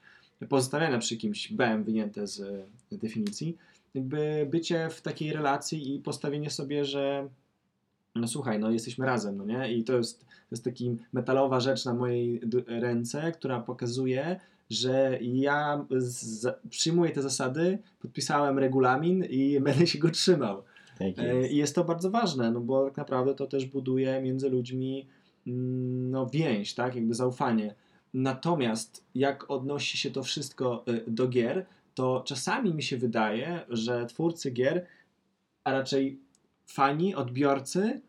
pozostawiania przy kimś, BM wyjęte z e, definicji. Jakby bycie w takiej relacji i postawienie sobie, że no słuchaj, no jesteśmy razem, no nie? I to jest, to jest taki metalowa rzecz na mojej ręce, która pokazuje, że ja z, przyjmuję te zasady, podpisałem regulamin i będę się go trzymał. Tak E, jest. I jest to bardzo ważne, no bo tak naprawdę to też buduje między ludźmi mm, no, więź, tak, jakby zaufanie. Natomiast jak odnosi się to wszystko e, do gier, to czasami mi się wydaje, że twórcy gier, a raczej fani, odbiorcy,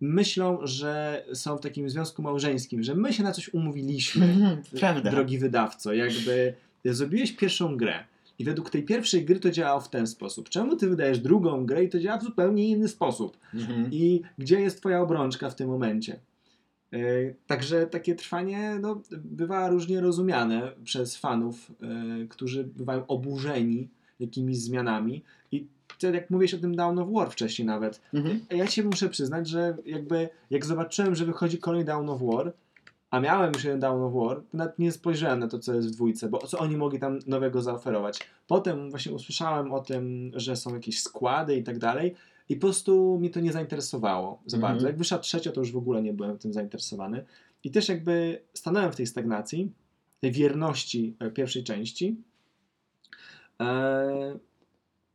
myślą, że są w takim związku małżeńskim, że my się na coś umówiliśmy Mhm, Prawda. drogi wydawco, jakby zrobiłeś pierwszą grę i według tej pierwszej gry to działało w ten sposób. Czemu ty wydajesz drugą grę i to działa w zupełnie inny sposób? Mhm. I gdzie jest twoja obrączka w tym momencie? Yy, Także takie trwanie no, bywa różnie rozumiane przez fanów, yy, którzy bywają oburzeni jakimiś zmianami. I ty, jak mówiłeś o tym Down of War wcześniej nawet, Mhm. ja się muszę przyznać, że jakby jak zobaczyłem, że wychodzi kolejny Down of War, a miałem już jeden Down of War, to nawet nie spojrzałem na to, co jest w dwójce, bo co oni mogli tam nowego zaoferować. Potem właśnie usłyszałem o tym, że są jakieś składy i tak dalej i po prostu mnie to nie zainteresowało za Mhm. bardzo. Jak wyszła trzecia, to już w ogóle nie byłem tym zainteresowany. I też jakby stanąłem w tej stagnacji, tej wierności e, pierwszej części. E,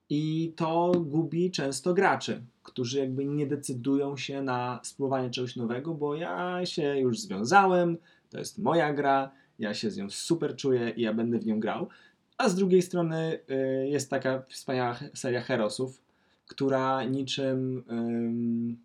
I to gubi często graczy, którzy jakby nie decydują się na spróbowanie czegoś nowego, bo ja się już związałem, to jest moja gra, ja się z nią super czuję i ja będę w nią grał. A z drugiej strony y, jest taka wspaniała seria Herosów, która niczym ym,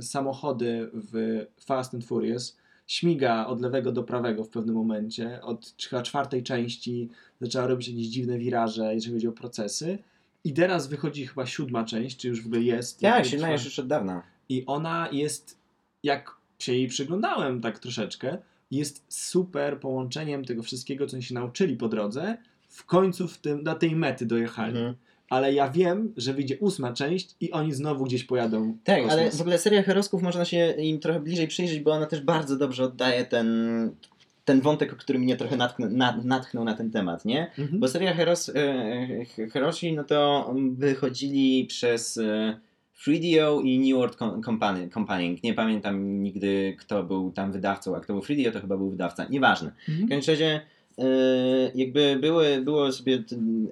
samochody w Fast and Furious śmiga od lewego do prawego w pewnym momencie. Od chyba czwartej części zaczęła robić jakieś dziwne wiraże, jeżeli chodzi o procesy. I teraz wychodzi chyba siódma część, czy już w ogóle jest. Tak, siódma jest już od dawna. I ona jest, jak się jej przyglądałem tak troszeczkę, jest super połączeniem tego wszystkiego, co oni się nauczyli po drodze. W końcu w tym, do tej mety dojechali. Mhm. Ale ja wiem, że wyjdzie ósma część i oni znowu gdzieś pojadą. Tak, ale w ogóle seria Herosków można się im trochę bliżej przyjrzeć, bo ona też bardzo dobrze oddaje ten, ten wątek, o którym mnie trochę natknął na, natchnął na ten temat, nie? Mhm. Bo seria Heros, e, He- Herosi, no to wychodzili przez e, 3DO i New World Com- Company, Company. Nie pamiętam nigdy, kto był tam wydawcą, a kto był 3DO, to chyba był wydawca. Nieważne. W Mhm. każdym razie e, jakby były, było sobie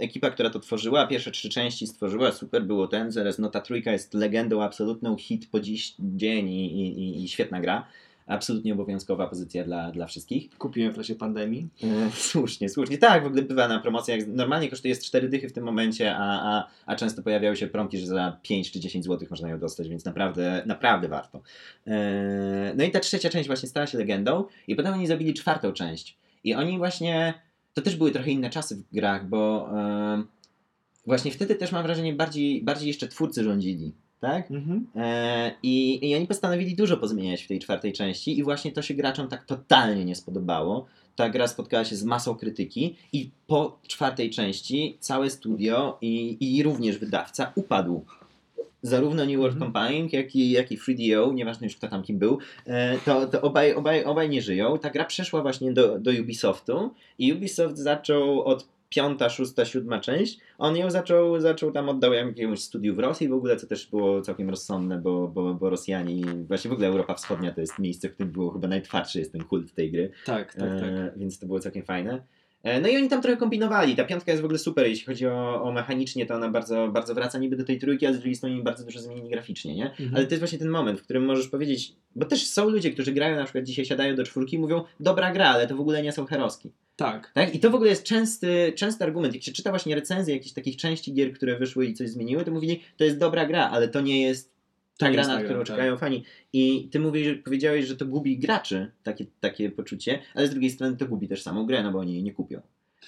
ekipa, która to tworzyła, pierwsze trzy części stworzyła, super było ten, zaraz no ta trójka jest legendą absolutną, hit po dziś dzień i, i- i świetna gra. Absolutnie obowiązkowa pozycja dla, dla wszystkich. Kupiłem w czasie pandemii. E, Słusznie, słusznie. Tak, w ogóle bywa na promocjach. Normalnie kosztuje 4 dychy w tym momencie, a, a, a często pojawiały się promki, że za 5 czy 10 zł można ją dostać, więc naprawdę, naprawdę warto. E, No i ta trzecia część właśnie stała się legendą i potem oni zrobili czwartą część. I oni właśnie, to też były trochę inne czasy w grach, bo e, właśnie wtedy też mam wrażenie bardziej, bardziej jeszcze twórcy rządzili, tak? Mhm. E, I, I oni postanowili dużo pozmieniać w tej czwartej części, i właśnie to się graczom tak totalnie nie spodobało. Ta gra spotkała się z masą krytyki, i po czwartej części całe studio i, i również wydawca upadł. Zarówno New World Mhm. Company, jak i, jak i 3DO, nieważne już kto tam kim był, e, to, to obaj, obaj, obaj nie żyją. Ta gra przeszła właśnie do, do Ubisoftu i Ubisoft zaczął od piąta, szósta, siódma część. On ją zaczął, zaczął tam oddał jakiemuś studiu w Rosji w ogóle, co też było całkiem rozsądne, bo, bo, bo Rosjanie, właśnie w ogóle Europa Wschodnia to jest miejsce, w którym było chyba najtwardszy jest ten kult tej gry. Tak, tak, tak. E, więc to było całkiem fajne. E, No i oni tam trochę kombinowali. Ta piątka jest w ogóle super, jeśli chodzi o, o mechanicznie, to ona bardzo, bardzo wraca niby do tej trójki, a z drugiej strony bardzo dużo zmienili graficznie, nie? Mhm. Ale to jest właśnie ten moment, w którym możesz powiedzieć, bo też są ludzie, którzy grają, na przykład dzisiaj siadają do czwórki i mówią, dobra gra, ale to w ogóle nie są heroski. Tak. Tak? I to w ogóle jest częsty, częsty argument. Jak się czyta właśnie recenzje jakichś takich części gier, które wyszły i coś zmieniły, to mówili, to jest dobra gra, ale to nie jest ta nie gra, na którą tak. czekają fani. I ty mówisz, powiedziałeś, że to gubi graczy, takie, takie poczucie, ale z drugiej strony to gubi też samą grę, no bo oni jej nie kupią.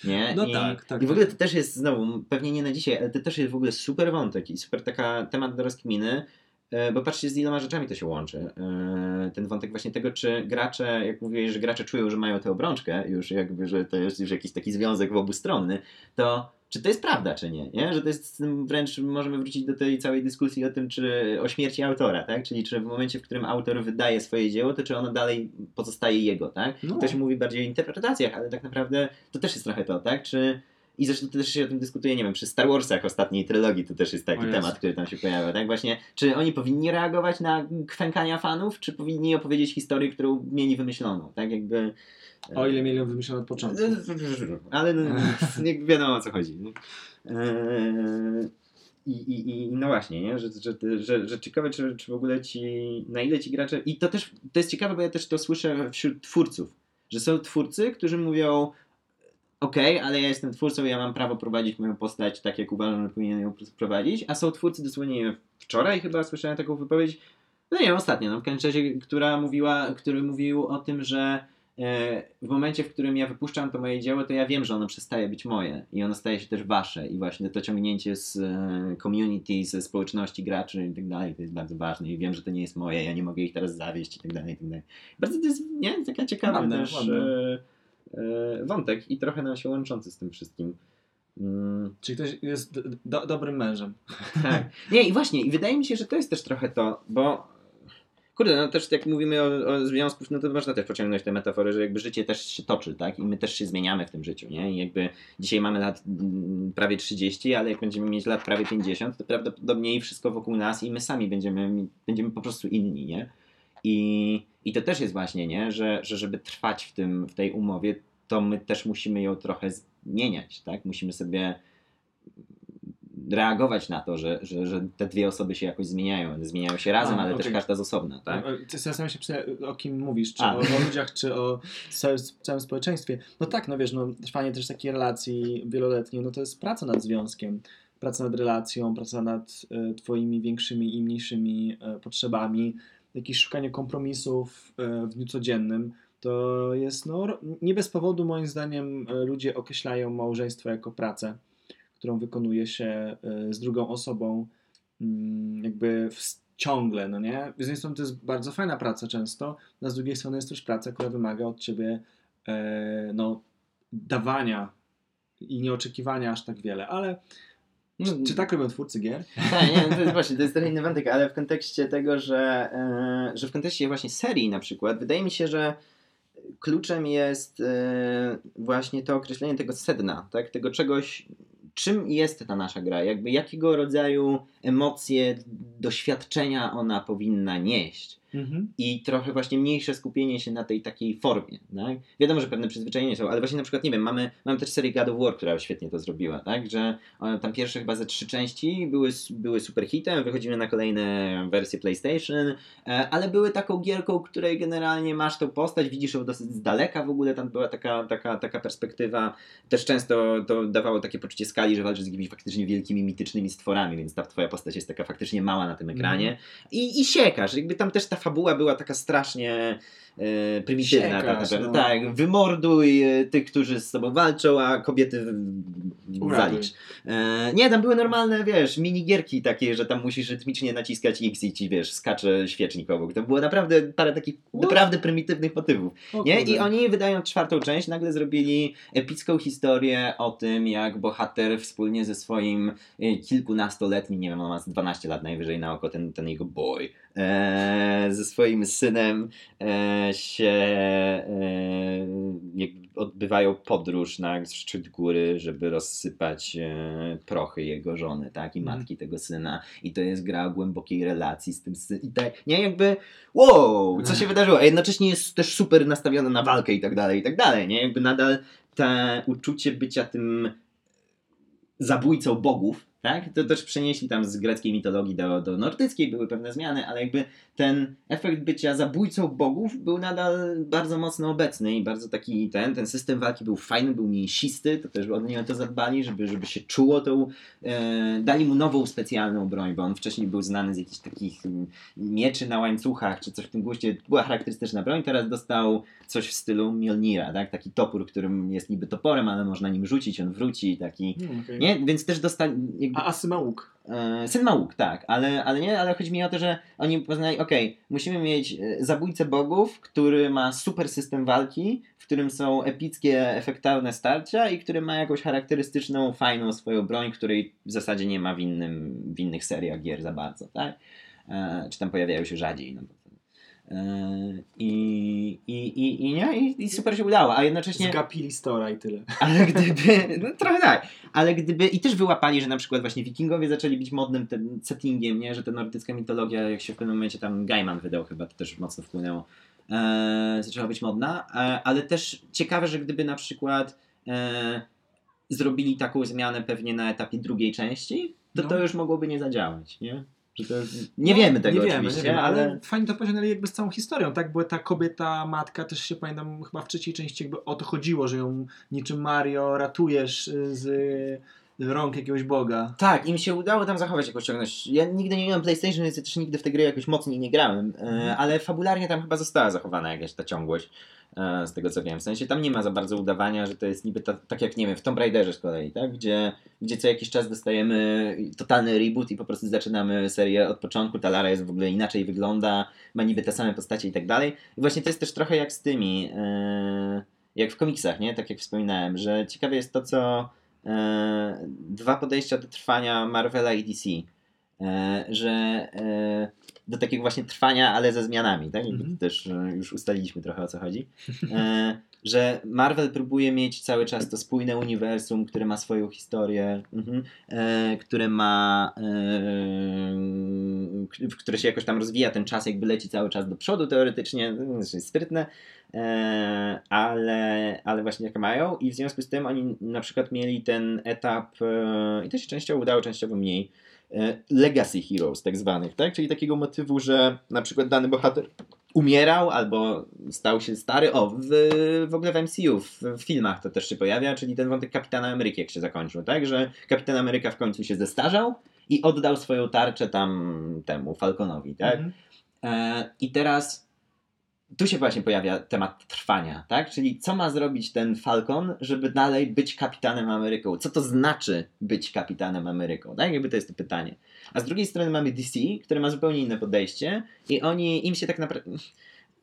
Nie? No I, tak, tak, I w ogóle tak. to też jest, znowu, pewnie nie na dzisiaj, ale to też jest w ogóle super wątek i super taka temat do rozkminy, e, bo patrzcie z iloma rzeczami to się łączy. E, Ten wątek właśnie tego, czy gracze, jak mówiłeś, że gracze czują, że mają tę obrączkę, już jakby, że to jest już jakiś taki związek obustronny, to czy to jest prawda, czy nie? nie? Że to jest wręcz, możemy wrócić do tej całej dyskusji o tym, czy o śmierci autora, tak? Czyli czy w momencie, w którym autor wydaje swoje dzieło, to czy ono dalej pozostaje jego, tak? No. Ktoś mówi bardziej o interpretacjach, ale tak naprawdę to też jest trochę to, tak? Czy i zresztą też się o tym dyskutuje, nie wiem, przy Star Warsach ostatniej trylogii to też jest taki temat, który tam się pojawia, tak? Właśnie, czy oni powinni reagować na kwękania fanów, czy powinni opowiedzieć historię, którą mieli wymyśloną, tak? Jakby... O ile mieli ją wymyślone od początku. Ale no, nie wiadomo o co chodzi. Eee, I, i, I no właśnie, nie? Że, że, że, że ciekawe, czy, czy w ogóle ci, na ile ci gracze. I to też to jest ciekawe, bo ja też to słyszę wśród twórców, że są twórcy, którzy mówią. Okej, ale ja jestem twórcą, ja mam prawo prowadzić moją postać tak, jak uważam, że powinien ją prowadzić. A są twórcy, dosłownie wczoraj chyba słyszałem taką wypowiedź, no nie ostatnio, no w każdym razie, która mówiła, który mówił o tym, że e, w momencie, w którym ja wypuszczam to moje dzieło, to ja wiem, że ono przestaje być moje i ono staje się też wasze i właśnie to ciągnięcie z e, community, ze społeczności graczy i tak dalej, to jest bardzo ważne i wiem, że to nie jest moje, ja nie mogę ich teraz zawieść i tak dalej, i tak dalej. Bardzo to jest, nie, taka ciekawa Ładne, też ładne. e, e, wątek i trochę nam się łączący z tym wszystkim. Mm, Czyli ktoś jest do, do, dobrym mężem. tak. Nie, i właśnie, i wydaje mi się, że to jest też trochę to, bo kurde, no też jak mówimy o, o no to można też pociągnąć tę metaforę, że jakby życie też się toczy, tak? I my też się zmieniamy w tym życiu, nie? I jakby dzisiaj mamy lat mm, prawie 30, ale jak będziemy mieć lat prawie 50, to prawdopodobnie wszystko wokół nas i my sami będziemy, będziemy po prostu inni, nie? I, i to też jest właśnie, nie? Że, że żeby trwać w, tym, w tej umowie, to my też musimy ją trochę zmieniać, tak? Musimy sobie reagować na to, że, że, że te dwie osoby się jakoś zmieniają. One zmieniają się razem, A, ale okej. też każda z osobna, tak? No, Ty zastanawiam się, o kim mówisz, czy o, o ludziach, czy o całym, społeczeństwie. No tak, no wiesz, no, trwanie też takiej relacji wieloletniej, no to jest praca nad związkiem, praca nad relacją, praca nad e, twoimi większymi i mniejszymi e, potrzebami, jakieś szukanie kompromisów e, w dniu codziennym. To jest, no, nie bez powodu moim zdaniem e, ludzie określają małżeństwo jako pracę, którą wykonuje się e, z drugą osobą, mm, jakby w, ciągle, no nie? Z jednej strony to jest bardzo fajna praca często, a z drugiej strony jest też praca, która wymaga od ciebie e, no, dawania i nieoczekiwania aż tak wiele, ale No, czy, czy tak robią twórcy gier? Tak, nie, to jest właśnie, to jest trochę inny wątek, ale w kontekście tego, że, e, że w kontekście właśnie serii na przykład, wydaje mi się, że kluczem jest e, właśnie to określenie tego sedna, tak? tego czegoś, czym jest ta nasza gra, jakby jakiego rodzaju emocje, doświadczenia ona powinna nieść. Mhm. i trochę właśnie mniejsze skupienie się na tej takiej formie. Tak? Wiadomo, że pewne przyzwyczajenia są, ale właśnie na przykład, nie wiem, mamy, mamy też serię God of War, która świetnie to zrobiła, tak? że one, tam pierwsze chyba ze trzy części były, były super hitem, wychodziły na kolejne wersje PlayStation, e, ale były taką gierką, której generalnie masz tą postać, widzisz ją dosyć z daleka w ogóle, tam była taka, taka, taka perspektywa, też często to dawało takie poczucie skali, że walczysz z jakimiś faktycznie wielkimi, mitycznymi stworami, więc ta twoja postać jest taka faktycznie mała na tym ekranie. I, i siekasz, jakby tam też ta fabuła była taka strasznie e, prymitywna. tak, Siekasz, naprawdę. no. tak, wymorduj e, tych, którzy z sobą walczą, a kobiety Uratuj. zalicz. E, nie, tam były normalne, wiesz, minigierki takie, że tam musisz rytmicznie naciskać X i ci, wiesz, skacze świecznik obok. To było naprawdę parę takich What? naprawdę prymitywnych motywów. Nie? I oni wydając czwartą część, nagle zrobili epicką historię o tym, jak bohater wspólnie ze swoim e, kilkunastoletnim, nie wiem, on ma z 12 lat najwyżej na oko, ten, ten jego boy, ze swoim synem e, się e, odbywają podróż na szczyt góry, żeby rozsypać e, prochy jego żony, tak, i Mhm. matki tego syna. I to jest gra głębokiej relacji z tym synem. I tak, nie, jakby wow, co się wydarzyło? A jednocześnie jest też super nastawiona na walkę i tak dalej, i tak dalej, nie? Jakby nadal te uczucie bycia tym zabójcą bogów, tak? To też przenieśli tam z greckiej mitologii do, do nordyckiej, były pewne zmiany, ale jakby ten efekt bycia zabójcą bogów był nadal bardzo mocno obecny i bardzo taki ten, ten system walki był fajny, był mięsisty, to też oni o to zadbali, żeby, żeby się czuło tą, e, dali mu nową specjalną broń, bo on wcześniej był znany z jakichś takich mm, mieczy na łańcuchach, czy coś w tym guście, była charakterystyczna broń, teraz dostał coś w stylu Mjolnira, tak? Taki topór, którym jest niby toporem, ale można nim rzucić, on wróci, taki... Hmm, okej. Nie, więc też dostali. A Asy ma łuk. e, syn łuk, tak, ale, ale nie, ale chodzi mi o to, że oni poznali, okej, musimy mieć e, zabójcę bogów, który ma super system walki, w którym są epickie, efektowne starcia i który ma jakąś charakterystyczną, fajną swoją broń, której w zasadzie nie ma w, innym, w innych seriach gier za bardzo, tak? E, czy tam pojawiają się rzadziej. No, i, i, i, i, nie? I, I super się udało, a jednocześnie... Zgapili Stora i tyle. Ale gdyby, no trochę tak, ale gdyby, i też wyłapali, że na przykład właśnie wikingowie zaczęli być modnym tym settingiem, nie, że ta nordycka mitologia, jak się w pewnym momencie tam Gaiman wydał chyba, to też mocno wpłynęło, e, zaczęła być modna, e, ale też ciekawe, że gdyby na przykład e, zrobili taką zmianę pewnie na etapie drugiej części, to No. to już mogłoby nie zadziałać, nie? Że to, nie No, wiemy tego nie wiemy, oczywiście, nie wiemy, ale... ale fajnie to pociągnęli jakby z całą historią, tak? Bo ta kobieta, matka też się pamiętam chyba w trzeciej części jakby o to chodziło, że ją niczym Mario ratujesz y, z y, rąk jakiegoś boga. Tak, im się udało tam zachować jakąś ciągłość. Ja nigdy nie miałem PlayStation, więc ja też nigdy w te gry jakoś mocniej nie grałem, e, Mhm. ale fabularnie tam chyba została zachowana jakaś ta ciągłość, z tego co wiem. W sensie tam nie ma za bardzo udawania, że to jest niby ta, tak jak, nie wiem, w Tomb Raiderze z kolei, tak? Gdzie, gdzie co jakiś czas dostajemy totalny reboot i po prostu zaczynamy serię od początku, ta Lara jest w ogóle inaczej wygląda, ma niby te same postacie i tak dalej. I właśnie to jest też trochę jak z tymi, e, jak w komiksach, nie? Tak jak wspominałem, że ciekawe jest to, co e, dwa podejścia do trwania Marvela i DC. E, że e, do takiego właśnie trwania, ale ze zmianami, tak? Mhm. to też e, już ustaliliśmy trochę o co chodzi. Że Marvel próbuje mieć cały czas to spójne uniwersum, które ma swoją historię, mhm, e, które ma, e, k- które się jakoś tam rozwija, ten czas jakby leci cały czas do przodu teoretycznie, znaczy sprytne, e, ale, ale właśnie jak mają i w związku z tym oni na przykład mieli ten etap, i to się częściowo udało, częściowo mniej, legacy heroes tak zwanych, tak? Czyli takiego motywu, że na przykład dany bohater umierał albo stał się stary. O, w, w ogóle w MCU, w, w filmach to też się pojawia, czyli ten wątek Kapitana Ameryki, jak się zakończył, tak? Że Kapitan Ameryka w końcu się zestarzał i oddał swoją tarczę tam temu Falconowi, tak? Mhm. E, I teraz tu się właśnie pojawia temat trwania, tak? Czyli co ma zrobić ten Falcon, żeby dalej być kapitanem Ameryką? Co to znaczy być kapitanem Ameryką? Tak? Jakby to jest to pytanie. A z drugiej strony mamy DC, które ma zupełnie inne podejście i oni, im się tak naprawdę...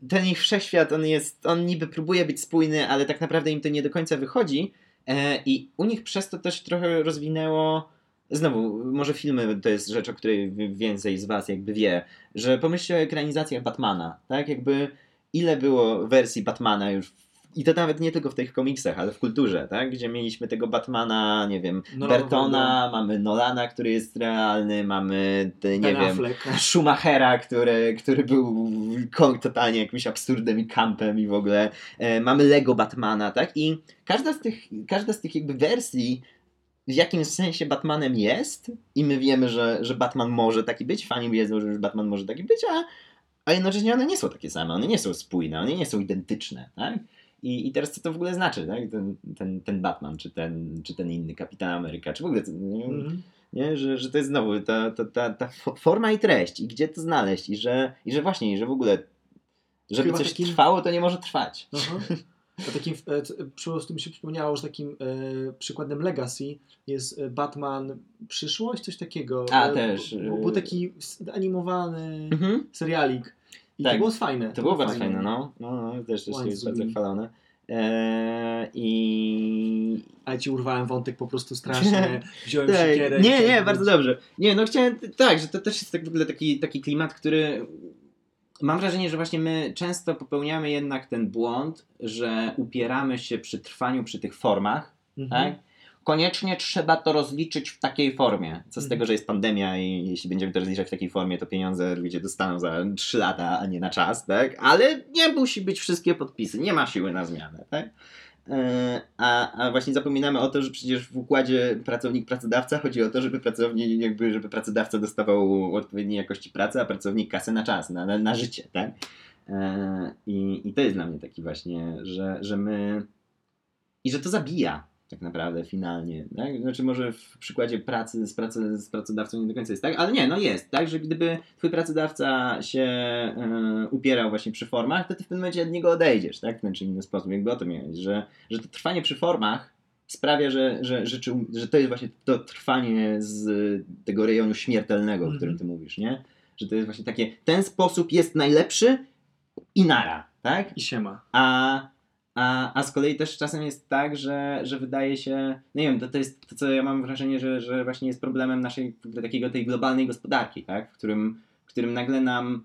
Ten ich wszechświat, on jest, on niby próbuje być spójny, ale tak naprawdę im to nie do końca wychodzi e, i u nich przez to też trochę rozwinęło Znowu, może filmy to jest rzecz, o której wi- więcej z Was jakby wie, że pomyślcie o ekranizacjach Batmana, tak? Jakby ile było wersji Batmana już i to nawet nie tylko w tych komiksach, ale w kulturze, tak? Gdzie mieliśmy tego Batmana, nie wiem, Nolanowego. Bertona, mamy Nolana, który jest realny, mamy, te, nie Ben wiem, Affleck. Schumachera, który, który był totalnie jakimś absurdem i kampem i w ogóle. E, mamy Lego Batmana, tak? I każda z tych, każda z tych jakby wersji w jakimś sensie Batmanem jest i my wiemy, że, że Batman może taki być, fani wiedzą, że już Batman może taki być, a, a jednocześnie one nie są takie same, one nie są spójne, one nie są identyczne, tak? I, I teraz co to w ogóle znaczy, tak? Ten, ten, ten Batman, czy ten, czy ten inny Kapitan Ameryka, czy w ogóle, nie, Mhm. nie? Że, że to jest znowu ta, ta, ta, ta fo- forma i treść i gdzie to znaleźć i że, i że właśnie, i że w ogóle żeby Chyba coś takim- trwało, to nie może trwać. Aha. A takim, e, c- przy prostu mi się przypomniało, że takim e, przykładem Legacy jest e, Batman Przyszłość, coś takiego. A, E, też, Był, e, był taki animowany Mhm. serialik. I Tak. to było fajne. To było bardzo fajne, no. no, no też, też jest bardzo chwalone. Eee, I Ale ci urwałem wątek po prostu strasznie. Wziąłem Tak, siekierę. nie, nie, bardzo dobrze. Nie, no chciałem, tak, że to też jest tak w ogóle taki, taki klimat, który mam wrażenie, że właśnie my często popełniamy jednak ten błąd, że upieramy się przy trwaniu przy tych formach, Mhm. tak? Koniecznie trzeba to rozliczyć w takiej formie. Co z Mhm. tego, że jest pandemia i jeśli będziemy to rozliczać w takiej formie, to pieniądze ludzie dostaną za 3 lata, a nie na czas, tak? Ale nie musi być wszystkie podpisy, nie ma siły na zmianę, tak? E, A, a właśnie zapominamy o to, że przecież w układzie pracownik-pracodawca chodzi o to, żeby pracownik, jakby, żeby pracodawca dostawał odpowiedniej jakości pracy, a pracownik kasę na czas, na, na, na życie, tak? E, I, I to jest dla mnie taki właśnie, że, że my. I że to zabija tak naprawdę finalnie. Tak? Znaczy, może w przykładzie pracy z, pracy z pracodawcą nie do końca jest tak, ale nie, no jest, tak, że gdyby twój pracodawca się e, upierał właśnie przy formach, to ty w pewnym momencie od niego odejdziesz, tak? W ten czy inny sposób. Jakby o to miałeś, że, że to trwanie przy formach sprawia, że, że, że, że to jest właśnie to trwanie z tego rejonu śmiertelnego, o którym ty mówisz, nie? Że to jest właśnie takie, ten sposób jest najlepszy i nara, tak? I siema. A, a, a z kolei też czasem jest tak, że, że wydaje się, no nie wiem, to, to jest to, co ja mam wrażenie, że, że właśnie jest problemem naszej takiego tej globalnej gospodarki, tak? w, którym, w którym nagle nam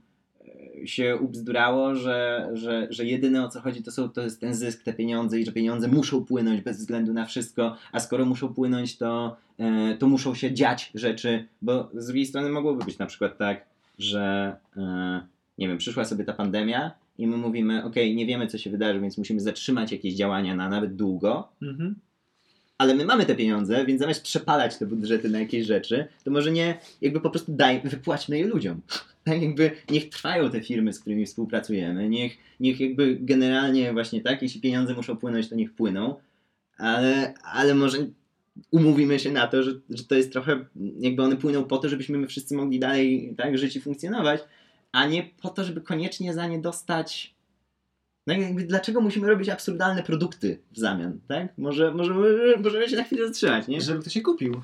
e, się ubzdurało, że, że, że jedyne o co chodzi to, są, to jest ten zysk, te pieniądze i że pieniądze muszą płynąć bez względu na wszystko, a skoro muszą płynąć, to, e, to muszą się dziać rzeczy, bo z drugiej strony mogłoby być na przykład tak, że e, nie wiem, przyszła sobie ta pandemia i my mówimy, ok, nie wiemy co się wydarzy, więc musimy zatrzymać jakieś działania na nawet długo, Mhm. ale my mamy te pieniądze, więc zamiast przepalać te budżety na jakieś rzeczy, to może nie, jakby po prostu daj, wypłaćmy je ludziom. Tak jakby niech trwają te firmy, z którymi współpracujemy, niech, niech jakby generalnie właśnie tak, jeśli pieniądze muszą płynąć, to niech płyną, ale, ale może umówimy się na to, że, że to jest trochę, jakby one płyną po to, żebyśmy my wszyscy mogli dalej tak żyć i funkcjonować, a nie po to, żeby koniecznie za nie dostać. No jakby dlaczego musimy robić absurdalne produkty w zamian, tak? Może, może, może możemy się na chwilę zatrzymać, nie? Żeby ktoś się kupił.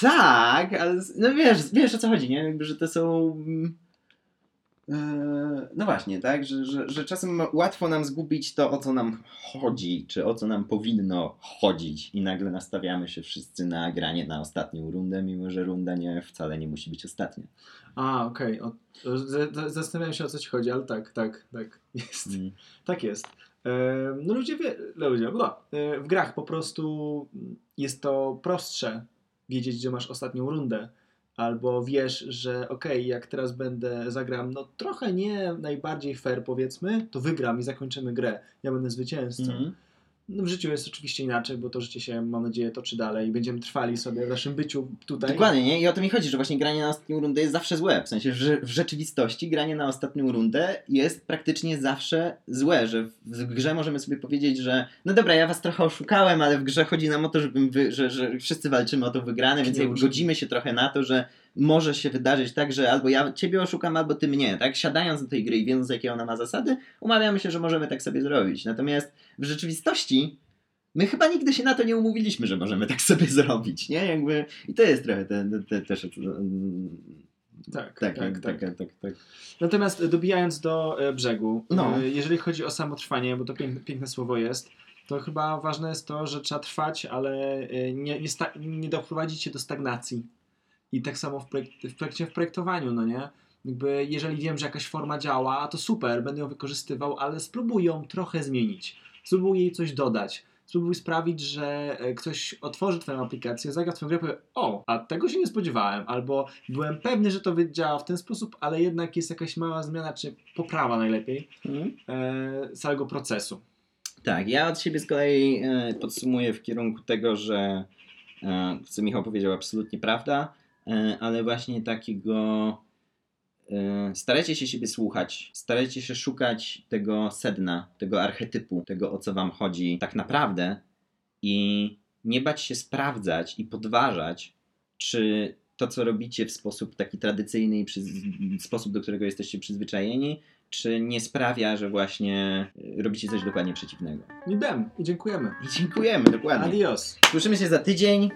Tak, ale no wiesz, wiesz o co chodzi, nie? Jakby, że to są. E, No właśnie, tak? Że, że, że czasem łatwo nam zgubić to, o co nam chodzi, czy o co nam powinno chodzić, i nagle nastawiamy się wszyscy na granie na ostatnią rundę, mimo że runda nie wcale nie musi być ostatnia. A, okej. o- o- z- z- Zastanawiam się o co ci chodzi, ale tak, tak, tak. Jest. Mm. Tak jest. No ludzie, wie, ludzie no, e, w grach po prostu jest to prostsze wiedzieć, gdzie masz ostatnią rundę. Albo wiesz, że okej, jak teraz będę, zagram, no trochę nie najbardziej fair powiedzmy, to wygram i zakończymy grę. Ja będę zwycięzcą. Mhm. No, w życiu jest oczywiście inaczej, bo to życie się, mam nadzieję, toczy dalej i będziemy trwali sobie w naszym byciu tutaj. Dokładnie, nie? I o to mi chodzi, że właśnie granie na ostatnią rundę jest zawsze złe. W sensie, że w rzeczywistości granie na ostatnią rundę jest praktycznie zawsze złe, że w grze możemy sobie powiedzieć, że no dobra, ja was trochę oszukałem, ale w grze chodzi nam o to, żebym wy, że, że wszyscy walczymy o to wygrane, więc godzimy się trochę na to, że może się wydarzyć tak, że albo ja ciebie oszukam, albo ty mnie, tak? Siadając do tej gry i wiedząc, jakie ona ma zasady, umawiamy się, że możemy tak sobie zrobić. Natomiast w rzeczywistości my chyba nigdy się na to nie umówiliśmy, że możemy tak sobie zrobić, nie? Jakby, I to jest trochę te, te, te, też mm, Tak, tak, tak, tak. tak, tak, tak. Natomiast dobijając do e, brzegu, No. e, jeżeli chodzi o samotrwanie, bo to piękne, piękne słowo jest, to chyba ważne jest to, że trzeba trwać, ale e, nie, nie, nie doprowadzić się do stagnacji. I tak samo w, projek- w, projekcie, w projektowaniu, no nie? Jakby jeżeli wiem, że jakaś forma działa, to super, będę ją wykorzystywał, ale spróbuj ją trochę zmienić. Spróbuj jej coś dodać. Spróbuj sprawić, że e, ktoś otworzy Twoją aplikację, zagra w Twoją grę i powie, o, a tego się nie spodziewałem, albo byłem pewny, że to działa w ten sposób, ale jednak jest jakaś mała zmiana, czy poprawa najlepiej Mhm. e, całego procesu. Tak, ja od siebie z kolei e, podsumuję w kierunku tego, że e, co Michał powiedział, absolutnie prawda, ale właśnie takiego e, starajcie się siebie słuchać, starajcie się szukać tego sedna, tego archetypu, tego o co wam chodzi tak naprawdę i nie bać się sprawdzać i podważać, czy to, co robicie w sposób taki tradycyjny i sposób, do którego jesteście przyzwyczajeni, czy nie sprawia, że właśnie y, robicie coś dokładnie przeciwnego. I dem, i dziękujemy. I dziękujemy, dokładnie. Adios. Słyszymy się za tydzień.